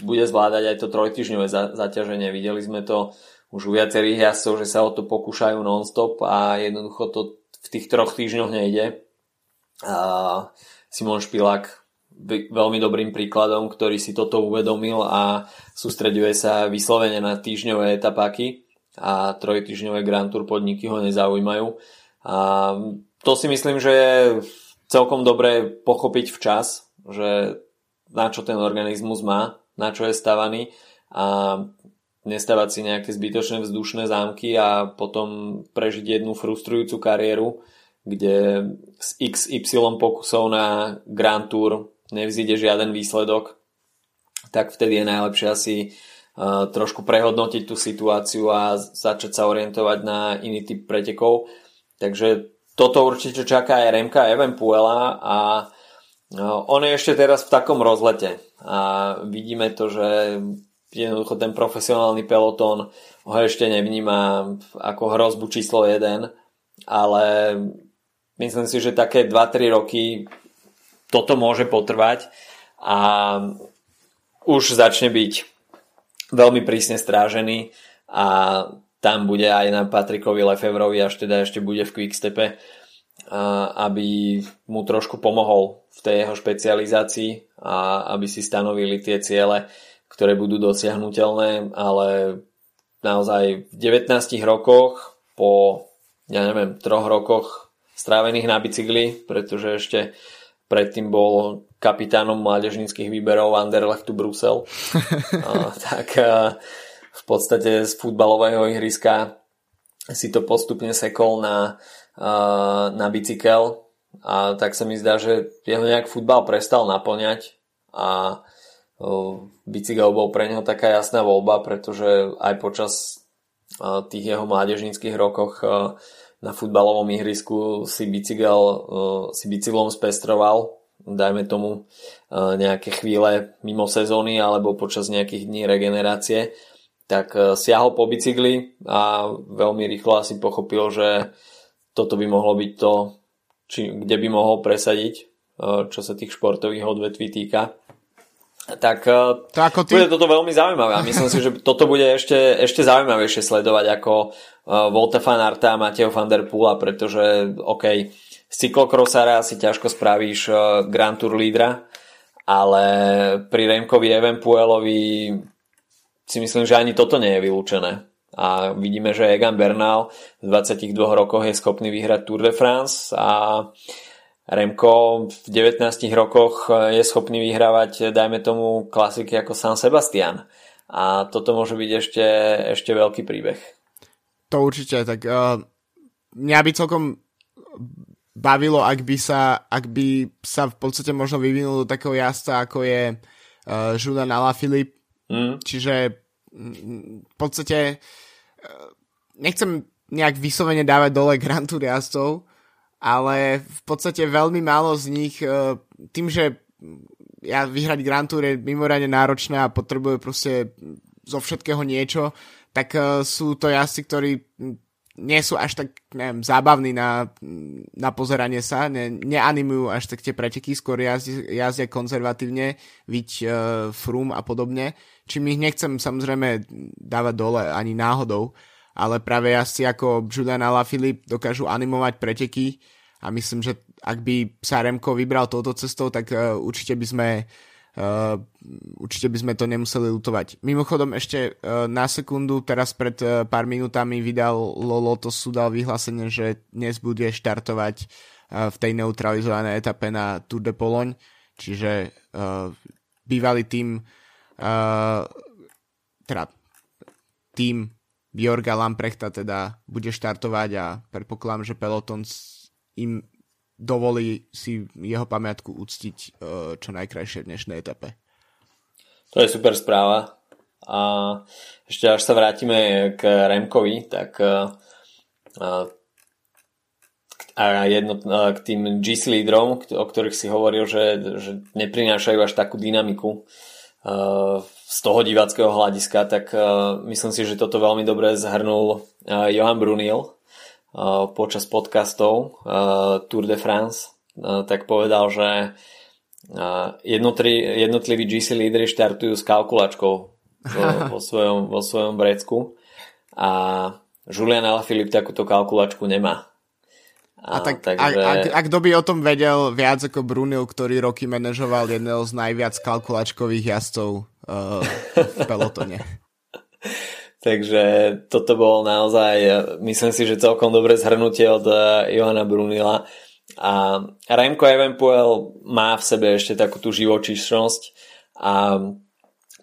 bude zvládať aj to trojtyžňové zaťaženie. Videli sme to už u viacerých jazdcov, že sa o to pokúšajú non-stop a jednoducho to v tých troch týždňoch nejde. A Simon Špilák veľmi dobrým príkladom, ktorý si toto uvedomil a sústreďuje sa vyslovene na týždňové etapáky a trojtýždňové Grand Tour podniky ho nezaujímajú. A to si myslím, že je celkom dobré pochopiť včas, že na čo ten organizmus má, na čo je stavaný a nestavať si nejaké zbytočné vzdušné zámky a potom prežiť jednu frustrujúcu kariéru, kde z XY pokusov na Grand Tour nevzíde žiaden výsledok, tak vtedy je najlepšie asi uh, trošku prehodnotiť tú situáciu a začať sa orientovať na iný typ pretekov. Takže toto určite čaká aj Remka Evenpuela a uh, on je ešte teraz v takom rozlete a vidíme to, že jednoducho ten profesionálny pelotón ho ešte nevníma ako hrozbu číslo 1, ale myslím si, že také 2-3 roky toto môže potrvať a už začne byť veľmi prísne strážený a tam bude aj na Patrikovi Lefevrovi, až teda ešte bude v Quickstepe, aby mu trošku pomohol v tej jeho špecializácii a aby si stanovili tie ciele, ktoré budú dosiahnutelné, ale naozaj v 19 rokoch po, ja neviem, troch rokoch strávených na bicykli, pretože ešte predtým bol kapitánom mládežníckých výberov Anderlechtu Brusel. a, tak a, v podstate z futbalového ihriska si to postupne sekol na, a, na bicykel a tak sa mi zdá, že jeho nejak futbal prestal naplňať a bicykel bol pre neho taká jasná voľba, pretože aj počas tých jeho mládežníckých rokoch na futbalovom ihrisku si, bicykel, si bicyklom spestroval, dajme tomu nejaké chvíle mimo sezóny alebo počas nejakých dní regenerácie, tak uh, siahol po bicykli a veľmi rýchlo asi pochopil, že toto by mohlo byť to, či, kde by mohol presadiť, čo sa tých športových odvetví týka. Tak to ako ty... bude toto veľmi zaujímavé a myslím si, že toto bude ešte, ešte zaujímavejšie sledovať ako Volta van Arta a Mateo van der Poola, pretože OK, z cyklokrosára asi ťažko spravíš Grand Tour lídra, ale pri Remkovi Evenpuelovi si myslím, že ani toto nie je vylúčené. A vidíme, že Egan Bernal v 22 rokoch je schopný vyhrať Tour de France a Remko v 19 rokoch je schopný vyhrávať, dajme tomu, klasiky ako San Sebastian. A toto môže byť ešte, ešte veľký príbeh. To určite, tak uh, mňa by celkom bavilo, ak by sa, ak by sa v podstate možno vyvinul do takého jazda, ako je uh, Julian Alaphilippe, mm. čiže mm, v podstate nechcem nejak vyslovene dávať dole Grand Tour jazdcov, ale v podstate veľmi málo z nich, uh, tým, že ja vyhrať Grand Tour je mimoriadne náročné a potrebujú proste zo všetkého niečo, tak uh, sú to jazdci, ktorí nie sú až tak, neviem, zábavní na, na pozeranie sa, ne, neanimujú až tak tie preteky, skôr jazdia, jazdia konzervatívne, viť uh, frum a podobne, čím ich nechcem samozrejme dávať dole ani náhodou, ale práve jazdci ako Julian Alaphilippe dokážu animovať preteky a myslím, že ak by sa Remko vybral touto cestou, tak uh, určite by sme Uh, určite by sme to nemuseli lutovať. Mimochodom ešte uh, na sekundu, teraz pred uh, pár minútami vydal Lotus dal vyhlásenie, že dnes bude štartovať uh, v tej neutralizovanej etape na Tour de Pologne, čiže uh, bývalý tým uh, teda tým Bjorga Lamprechta teda bude štartovať a predpokladám, že Peloton im dovolí si jeho pamiatku uctiť uh, čo najkrajšie v dnešnej etape. To je super správa. A ešte až sa vrátime k Remkovi, tak uh, a jedno, k tým GC lídrom, o ktorých si hovoril, že, že neprinášajú až takú dynamiku uh, z toho diváckého hľadiska, tak uh, myslím si, že toto veľmi dobre zhrnul uh, Johan Brunil, počas podcastov Tour de France, tak povedal, že jednotliví GC lídry štartujú s kalkulačkou vo, vo, svojom, vo svojom brecku a Julian Alaphilippe takúto kalkulačku nemá. A, a tak, takže... ak, ak, ak kto by o tom vedel viac ako Brunil, ktorý roky manažoval jedného z najviac kalkulačkových jazdcov uh, v pelotone. Takže toto bolo naozaj, myslím si, že celkom dobré zhrnutie od eh, Johana Brunila. A Remco Evenpuel má v sebe ešte takú tú živočišnosť a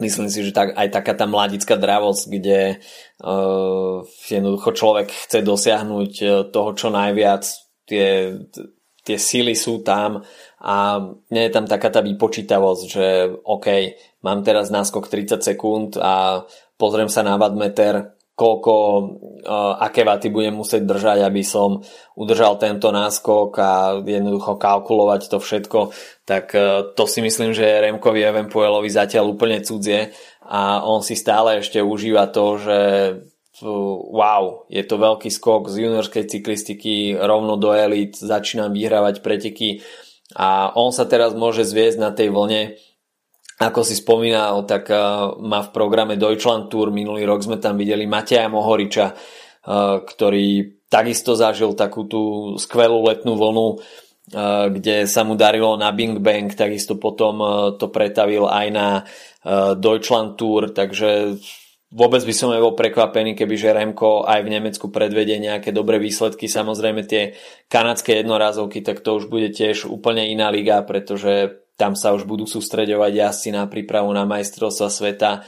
myslím si, že tak, aj taká tá mladická dravosť, kde uh, jednoducho človek chce dosiahnuť eh, toho čo najviac, tie, tie síly sú tam a nie je tam taká tá vypočítavosť, že OK, mám teraz náskok 30 sekúnd a pozriem sa na wattmeter, koľko, uh, aké vaty budem musieť držať, aby som udržal tento náskok a jednoducho kalkulovať to všetko, tak uh, to si myslím, že Remkovi Evenpuelovi zatiaľ úplne cudzie a on si stále ešte užíva to, že wow, je to veľký skok z juniorskej cyklistiky rovno do elit, začínam vyhrávať preteky a on sa teraz môže zviesť na tej vlne. Ako si spomínal, tak uh, má v programe Deutschland Tour. Minulý rok sme tam videli Mateja Mohoriča, uh, ktorý takisto zažil takú tú skvelú letnú vlnu, uh, kde sa mu darilo na Bing Bang, takisto potom to pretavil aj na Deutschland Tour, takže vôbec by som nebol prekvapený, keby že Remko aj v Nemecku predvedie nejaké dobré výsledky. Samozrejme tie kanadské jednorázovky, tak to už bude tiež úplne iná liga, pretože tam sa už budú sústreďovať jazdci na prípravu na majstrovstva sveta.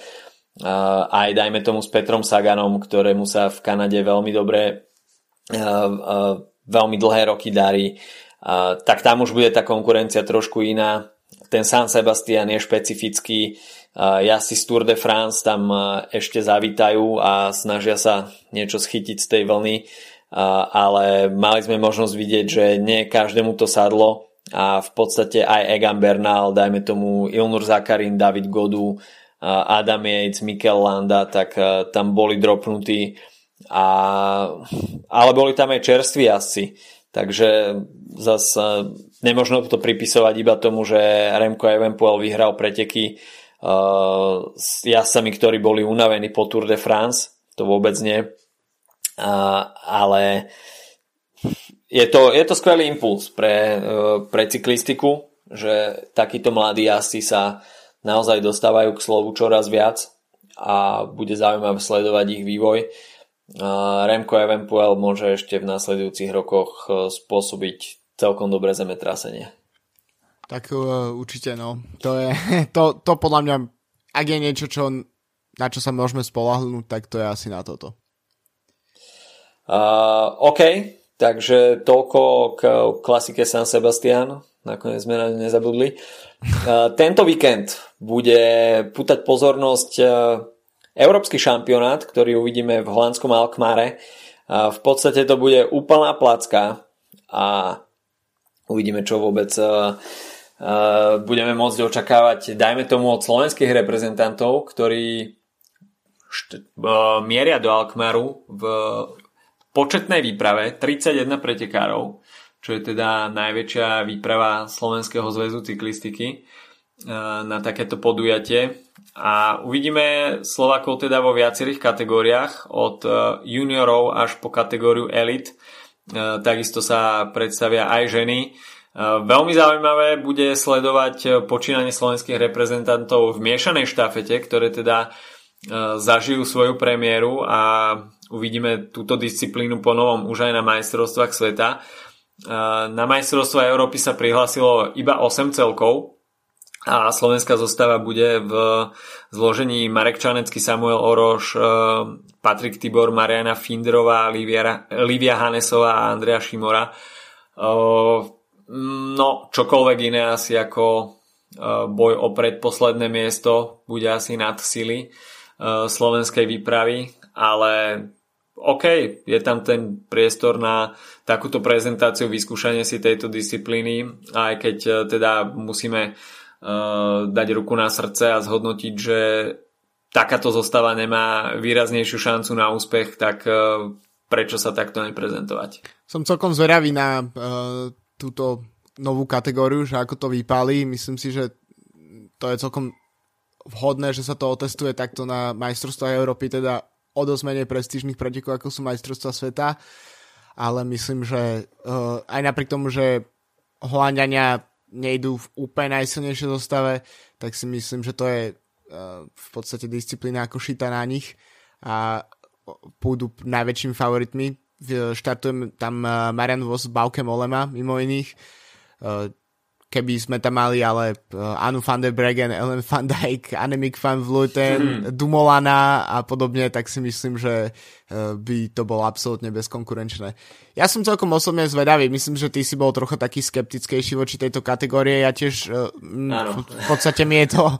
Aj dajme tomu s Petrom Saganom, ktorému sa v Kanade veľmi dobre, veľmi dlhé roky darí. Tak tam už bude tá konkurencia trošku iná. Ten San Sebastian je špecifický. Jazdci z Tour de France tam ešte zavítajú a snažia sa niečo schytiť z tej vlny. Ale mali sme možnosť vidieť, že nie každému to sadlo a v podstate aj Egan Bernal, dajme tomu Ilnur Zakarin, David Godu, Adam Yates, Mikel Landa, tak tam boli dropnutí a, ale boli tam aj čerství asi. Takže zase nemožno to pripisovať iba tomu, že Remco Evenpoel vyhral preteky jazdcami, ktorí boli unavení po Tour de France. To vôbec nie. Ale je to, je to skvelý impuls pre, e, pre cyklistiku, že takíto mladí jazdci sa naozaj dostávajú k slovu čoraz viac a bude zaujímavé sledovať ich vývoj. Remco Evenpuel môže ešte v následujúcich rokoch e, spôsobiť celkom dobré zemetrasenie. Tak určite no. To je, to, to podľa mňa, ak je niečo, čo, na čo sa môžeme spolahnúť, tak to je asi na toto. Uh, OK, Takže toľko k klasike San Sebastian. nakoniec sme na nezabudli. Tento víkend bude putať pozornosť Európsky šampionát, ktorý uvidíme v holandskom Alkmare. V podstate to bude úplná placka a uvidíme, čo vôbec budeme môcť očakávať, dajme tomu od slovenských reprezentantov, ktorí mieria do Alkmaru v početnej výprave 31 pretekárov, čo je teda najväčšia výprava Slovenského zväzu cyklistiky na takéto podujatie a uvidíme Slovakov teda vo viacerých kategóriách od juniorov až po kategóriu elit. Takisto sa predstavia aj ženy. E, veľmi zaujímavé bude sledovať počínanie slovenských reprezentantov v miešanej štafete, ktoré teda zažijú svoju premiéru a uvidíme túto disciplínu po novom už aj na majstrovstvách sveta. Na majstrovstva Európy sa prihlásilo iba 8 celkov, a slovenská zostava bude v zložení Marek Čanecký, Samuel Oroš, Patrik Tibor, Mariana Finderová, Livia, Livia Hanesová a Andrea Šimora. E, no, čokoľvek iné asi ako e, boj o predposledné miesto bude asi nad sily slovenskej výpravy, ale OK, je tam ten priestor na takúto prezentáciu, vyskúšanie si tejto disciplíny, aj keď teda musíme dať ruku na srdce a zhodnotiť, že takáto zostava nemá výraznejšiu šancu na úspech, tak prečo sa takto neprezentovať? Som celkom zvedavý na túto novú kategóriu, že ako to vypálí. Myslím si, že to je celkom vhodné, že sa to otestuje takto na majstrovstvách Európy, teda o dosť menej prestížnych pretekov, ako sú majstrovstvá sveta. Ale myslím, že uh, aj napriek tomu, že Holandiania nejdú v úplne najsilnejšej zostave, tak si myslím, že to je uh, v podstate disciplína ako šita na nich a pôjdu najväčšími favoritmi. Štartujem tam uh, Marian Vos, Bauke Molema, mimo iných. Uh, keby sme tam mali ale uh, Anu van der Bregen, Ellen van Dijk, Annemiek van Vleuten, mm. Dumolana a podobne, tak si myslím, že by to bolo absolútne bezkonkurenčné. Ja som celkom osobne zvedavý, myslím, že ty si bol trochu taký skeptickejší voči tejto kategórie, ja tiež v, v podstate mi je to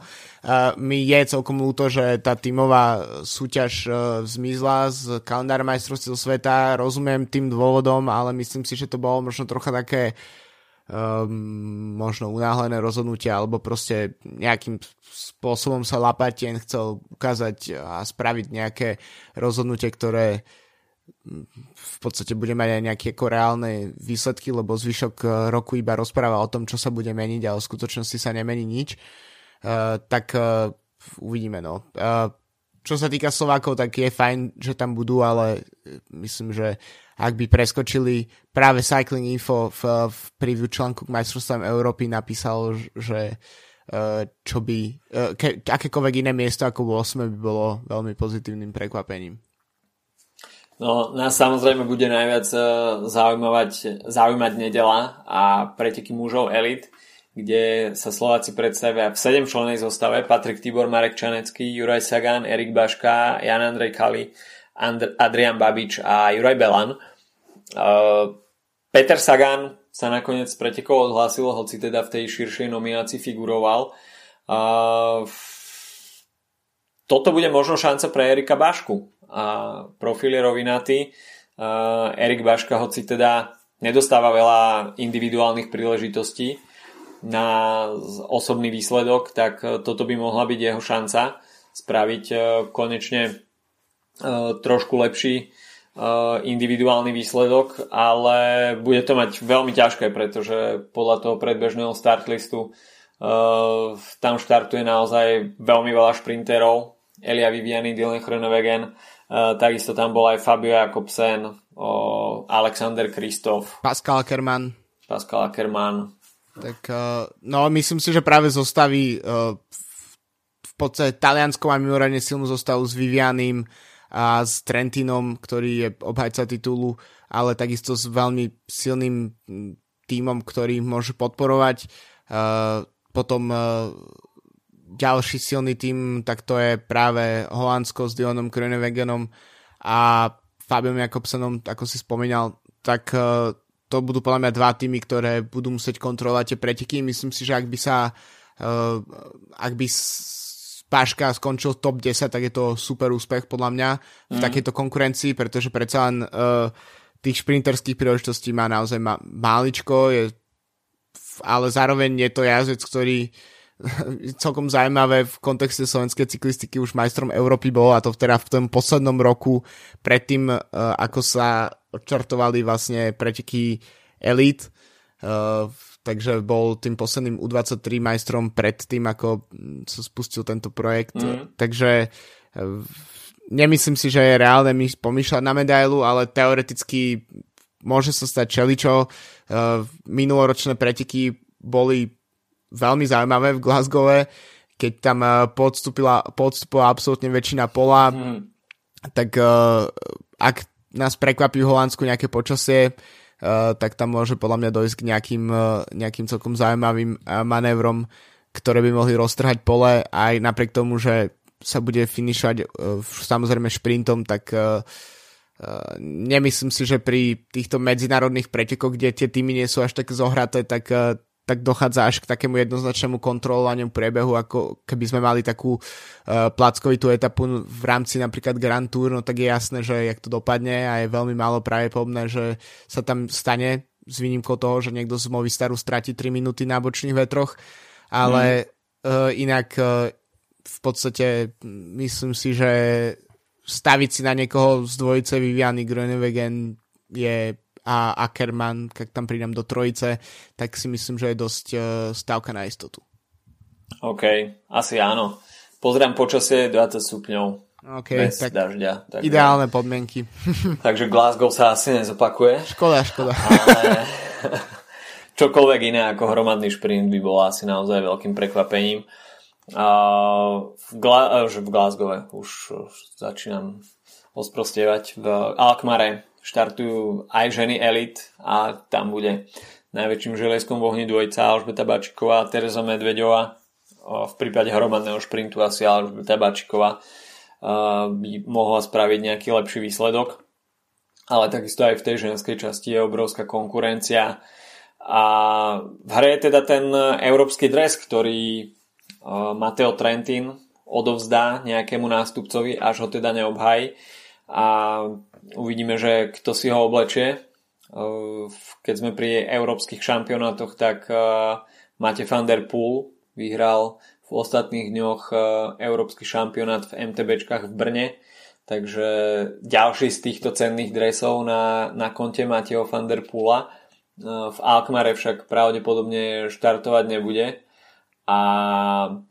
mi je celkom ľúto, že tá tímová súťaž uh, zmizla z kalendára majstrovstiev sveta, rozumiem tým dôvodom, ale myslím si, že to bolo možno trocha také um, možno unáhlené rozhodnutia alebo proste nejakým spôsobom sa Lapatien chcel ukázať a spraviť nejaké rozhodnutie, ktoré v podstate bude mať aj nejaké ako reálne výsledky, lebo zvyšok eh, roku iba rozpráva o tom, čo sa bude meniť a o skutočnosti sa nemení nič. Uh, tak uh, uvidíme, no. Uh, čo sa týka Slovákov, tak je fajn, že tam budú, ale myslím, že ak by preskočili práve Cycling Info v, v preview článku k majstrovstvám Európy napísalo, že čo by, ke, akékoľvek iné miesto ako 8 by bolo veľmi pozitívnym prekvapením. No, nás samozrejme bude najviac zaujímať, zaujímať nedela a preteky mužov elit, kde sa Slováci predstavia v 7 člennej zostave Patrik Tibor, Marek Čanecký, Juraj Sagan, Erik Baška, Jan Andrej Kali, And- Adrian Babič a Juraj Belan. Uh, Peter Sagan sa nakoniec pretekov odhlásil, hoci teda v tej širšej nominácii figuroval. Uh, toto bude možno šanca pre Erika Bašku. A profil je rovinatý. Uh, Erik Baška, hoci teda nedostáva veľa individuálnych príležitostí na osobný výsledok, tak toto by mohla byť jeho šanca spraviť konečne trošku lepší individuálny výsledok, ale bude to mať veľmi ťažké, pretože podľa toho predbežného startlistu tam štartuje naozaj veľmi veľa šprinterov. Elia Viviani, Dylan Chronewegen, takisto tam bol aj Fabio Jakobsen, Alexander Kristof. Pascal Ackermann. Pascal Ackermann. Tak no myslím si, že práve zostaví v podstate Talianskou a mimoriadne silnú zostavu s Vivianim, a s Trentinom, ktorý je obhajca titulu, ale takisto s veľmi silným tímom, ktorý môže podporovať. Potom ďalší silný tým, tak to je práve Holandsko s Dionom Kronewegenom a Fabiom Jakobsenom, ako si spomínal, tak to budú podľa mňa dva týmy, ktoré budú musieť kontrolovať tie preteky. Myslím si, že ak by sa uh, ak by Paška skončil top 10, tak je to super úspech podľa mňa v mm. takejto konkurencii, pretože predsa len uh, tých šprinterských príležitostí má naozaj ma- máličko, je, ale zároveň je to jazdec, ktorý celkom zaujímavé v kontexte slovenskej cyklistiky už majstrom Európy bol a to teda v tom poslednom roku predtým, uh, ako sa odčartovali vlastne preteky Elite, uh, takže bol tým posledným U23 majstrom pred tým, ako sa spustil tento projekt. Mm. Takže uh, nemyslím si, že je reálne pomýšľať na medailu, ale teoreticky môže sa stať čeličo. Uh, minuloročné preteky boli veľmi zaujímavé v Glasgowe, keď tam podstúpila, podstúpila absolútne väčšina pola, hmm. tak uh, ak nás prekvapí v Holandsku nejaké počasie, uh, tak tam môže podľa mňa dojsť k nejakým, uh, nejakým celkom zaujímavým uh, manévrom, ktoré by mohli roztrhať pole. Aj napriek tomu, že sa bude finišovať samozrejme šprintom, tak nemyslím si, že pri týchto medzinárodných pretekoch, kde tie týmy nie sú až tak zohraté, tak tak dochádza až k takému jednoznačnému kontrolovaniu priebehu, ako keby sme mali takú uh, plackovitú etapu v rámci napríklad Grand Tour, no tak je jasné, že jak to dopadne a je veľmi málo pravdepodobné, že sa tam stane s výnimkou toho, že niekto z Movistaru stratí 3 minúty na bočných vetroch, ale mm. uh, inak uh, v podstate myslím si, že staviť si na niekoho z dvojice Viviany Groenewegen je a Ackerman, keď tam prídem do trojice, tak si myslím, že je dosť uh, stávka na istotu. OK, asi áno. Pozriem počasie 20 stupňov. OK, bez tak dažďa. Takže, ideálne podmienky. takže Glasgow sa asi nezopakuje. Škoda, škoda. Ale čokoľvek iné ako hromadný šprint by bolo asi naozaj veľkým prekvapením. Uh, v, Gla- v Glasgow už, už začínam osprostievať v Alkmare štartujú aj ženy elit a tam bude najväčším železkom v ohni dvojca Alžbeta Bačiková a Teresa Medvedová. V prípade hromadného šprintu asi Alžbeta Bačiková by mohla spraviť nejaký lepší výsledok. Ale takisto aj v tej ženskej časti je obrovská konkurencia. A v hre je teda ten európsky dres, ktorý Mateo Trentin odovzdá nejakému nástupcovi, až ho teda neobhají. A Uvidíme, že kto si ho oblečie. Keď sme pri európskych šampionátoch, tak Mate van der Poel vyhral v ostatných dňoch európsky šampionát v MTBčkách v Brne. Takže ďalší z týchto cenných dresov na, na konte Mateo van der Poola. V Alkmare však pravdepodobne štartovať nebude a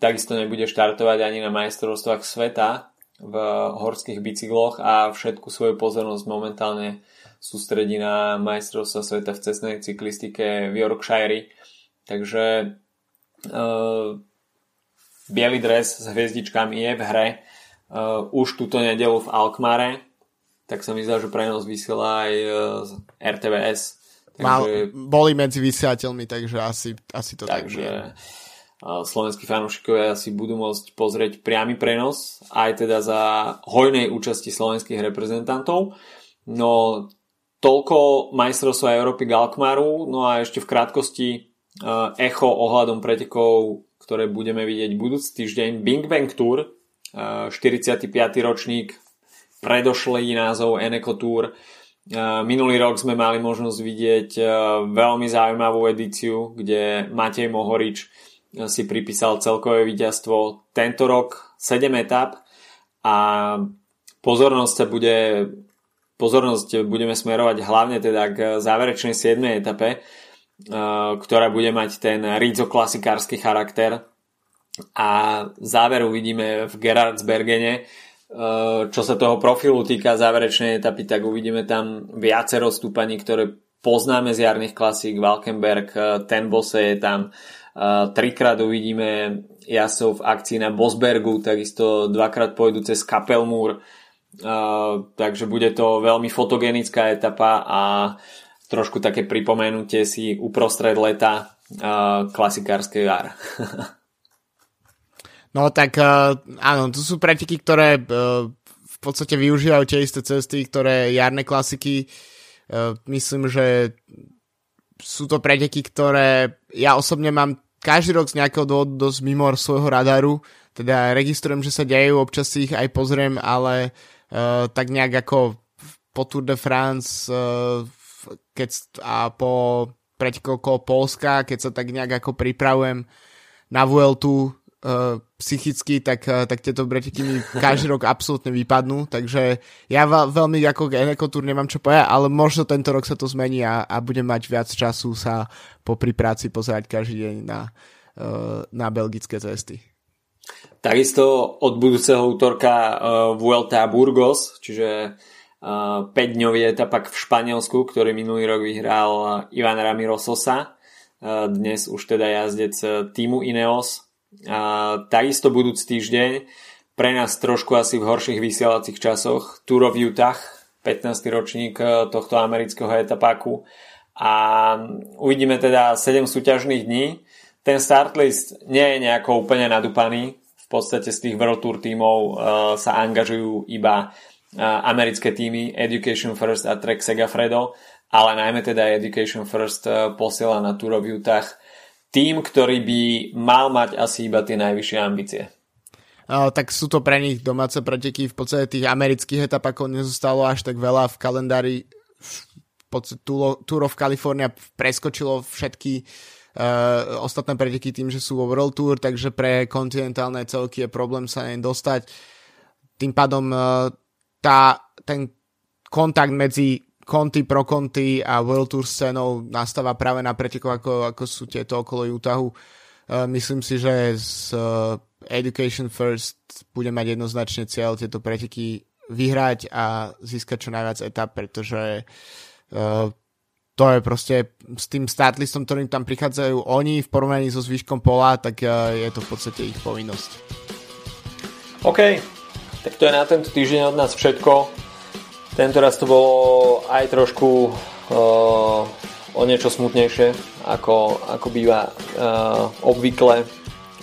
takisto nebude štartovať ani na majstrovstvách sveta, v horských bicykloch a všetku svoju pozornosť momentálne sústredí na majstrovstva sveta v cestnej cyklistike v Yorkshire. Takže uh, biely dres s hviezdičkami je v hre uh, už túto nedelu v Alkmare, tak sa mi zdá, že prenos vysiela aj z RTVS. Takže, Mal, boli medzi vysielateľmi, takže asi, asi to takže, tak slovenskí fanúšikovia si budú môcť pozrieť priamy prenos aj teda za hojnej účasti slovenských reprezentantov. No toľko majstrovstva Európy Galkmaru, no a ešte v krátkosti uh, echo ohľadom pretekov, ktoré budeme vidieť budúci týždeň. Bing Bang Tour, uh, 45. ročník, predošlý názov Eneco Tour. Uh, minulý rok sme mali možnosť vidieť veľmi zaujímavú edíciu, kde Matej Mohorič si pripísal celkové víťazstvo tento rok 7 etap a pozornosť sa bude pozornosť budeme smerovať hlavne teda k záverečnej 7. etape, ktorá bude mať ten Rizzo klasikársky charakter a záver uvidíme v Gerardsbergene čo sa toho profilu týka záverečnej etapy, tak uvidíme tam viacero stúpaní, ktoré poznáme z jarných klasík, Valkenberg, ten Bose je tam, trikrát uvidíme jasov v akcii na Bosbergu, takisto dvakrát pôjdu cez Kapelmúr, takže bude to veľmi fotogenická etapa a trošku také pripomenutie si uprostred leta klasikárskej jar. no tak áno, to sú preteky, ktoré v podstate využívajú tie isté cesty, ktoré jarné klasiky. Myslím, že sú to preteky, ktoré ja osobne mám každý rok z nejakého dôvodu dosť mimo svojho radaru, teda registrujem, že sa dejú, občas ich aj pozriem, ale uh, tak nejak ako po Tour de France uh, keď, a po preteku Polska, keď sa tak nejak ako pripravujem na Vueltu uh, psychicky, tak, uh, tak tieto breteky mi každý rok absolútne vypadnú, takže ja veľ, veľmi ako Enekotur nemám čo povedať, ale možno tento rok sa to zmení a, a budem mať viac času sa po práci pozerať každý deň na, uh, na belgické cesty. Takisto od budúceho útorka uh, Vuelta Burgos, čiže 5-dňový etapak v Španielsku, ktorý minulý rok vyhral Ivan Ramiro Sosa, dnes už teda jazdec týmu Ineos. Takisto budúci týždeň, pre nás trošku asi v horších vysielacích časoch, Tour of Utah, 15. ročník e, tohto amerického etapáku a uvidíme teda 7 súťažných dní. Ten start list nie je nejako úplne nadúpaný, v podstate z tých World Tour tímov uh, sa angažujú iba americké týmy Education First a Trek Segafredo, ale najmä teda Education First e, posiela na Tour of Utah tým, ktorý by mal mať asi iba tie najvyššie ambície. Uh, tak sú to pre nich domáce preteky. V podstate tých amerických etapakov nezostalo až tak veľa v kalendári. V podstate Tour of California preskočilo všetky uh, ostatné preteky tým, že sú vo World Tour, takže pre kontinentálne celky je problém sa im dostať. Tým pádom uh, tá, ten kontakt medzi konty pro konty a World Tour scénou nastáva práve na pretekoch, ako, ako sú tieto okolo Utahu. Uh, myslím si, že z uh, Education First bude mať jednoznačne cieľ tieto preteky vyhrať a získať čo najviac etap, pretože uh, to je proste s tým startlistom, ktorým tam prichádzajú oni v porovnaní so zvyškom pola, tak je to v podstate ich povinnosť. OK, tak to je na tento týždeň od nás všetko. Tento raz to bolo aj trošku uh, o niečo smutnejšie, ako, ako býva uh, obvykle.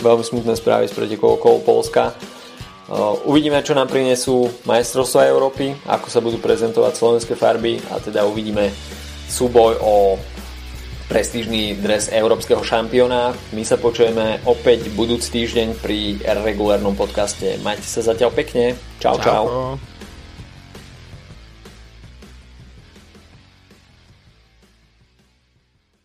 Veľmi smutné správy z pretekov okolo Polska. Uh, uvidíme, čo nám prinesú majstrovstvá Európy, ako sa budú prezentovať slovenské farby a teda uvidíme súboj o prestížný dres európskeho šampióna. My sa počujeme opäť budúci týždeň pri regulárnom podcaste. Majte sa zatiaľ pekne. Čau, čau. čau.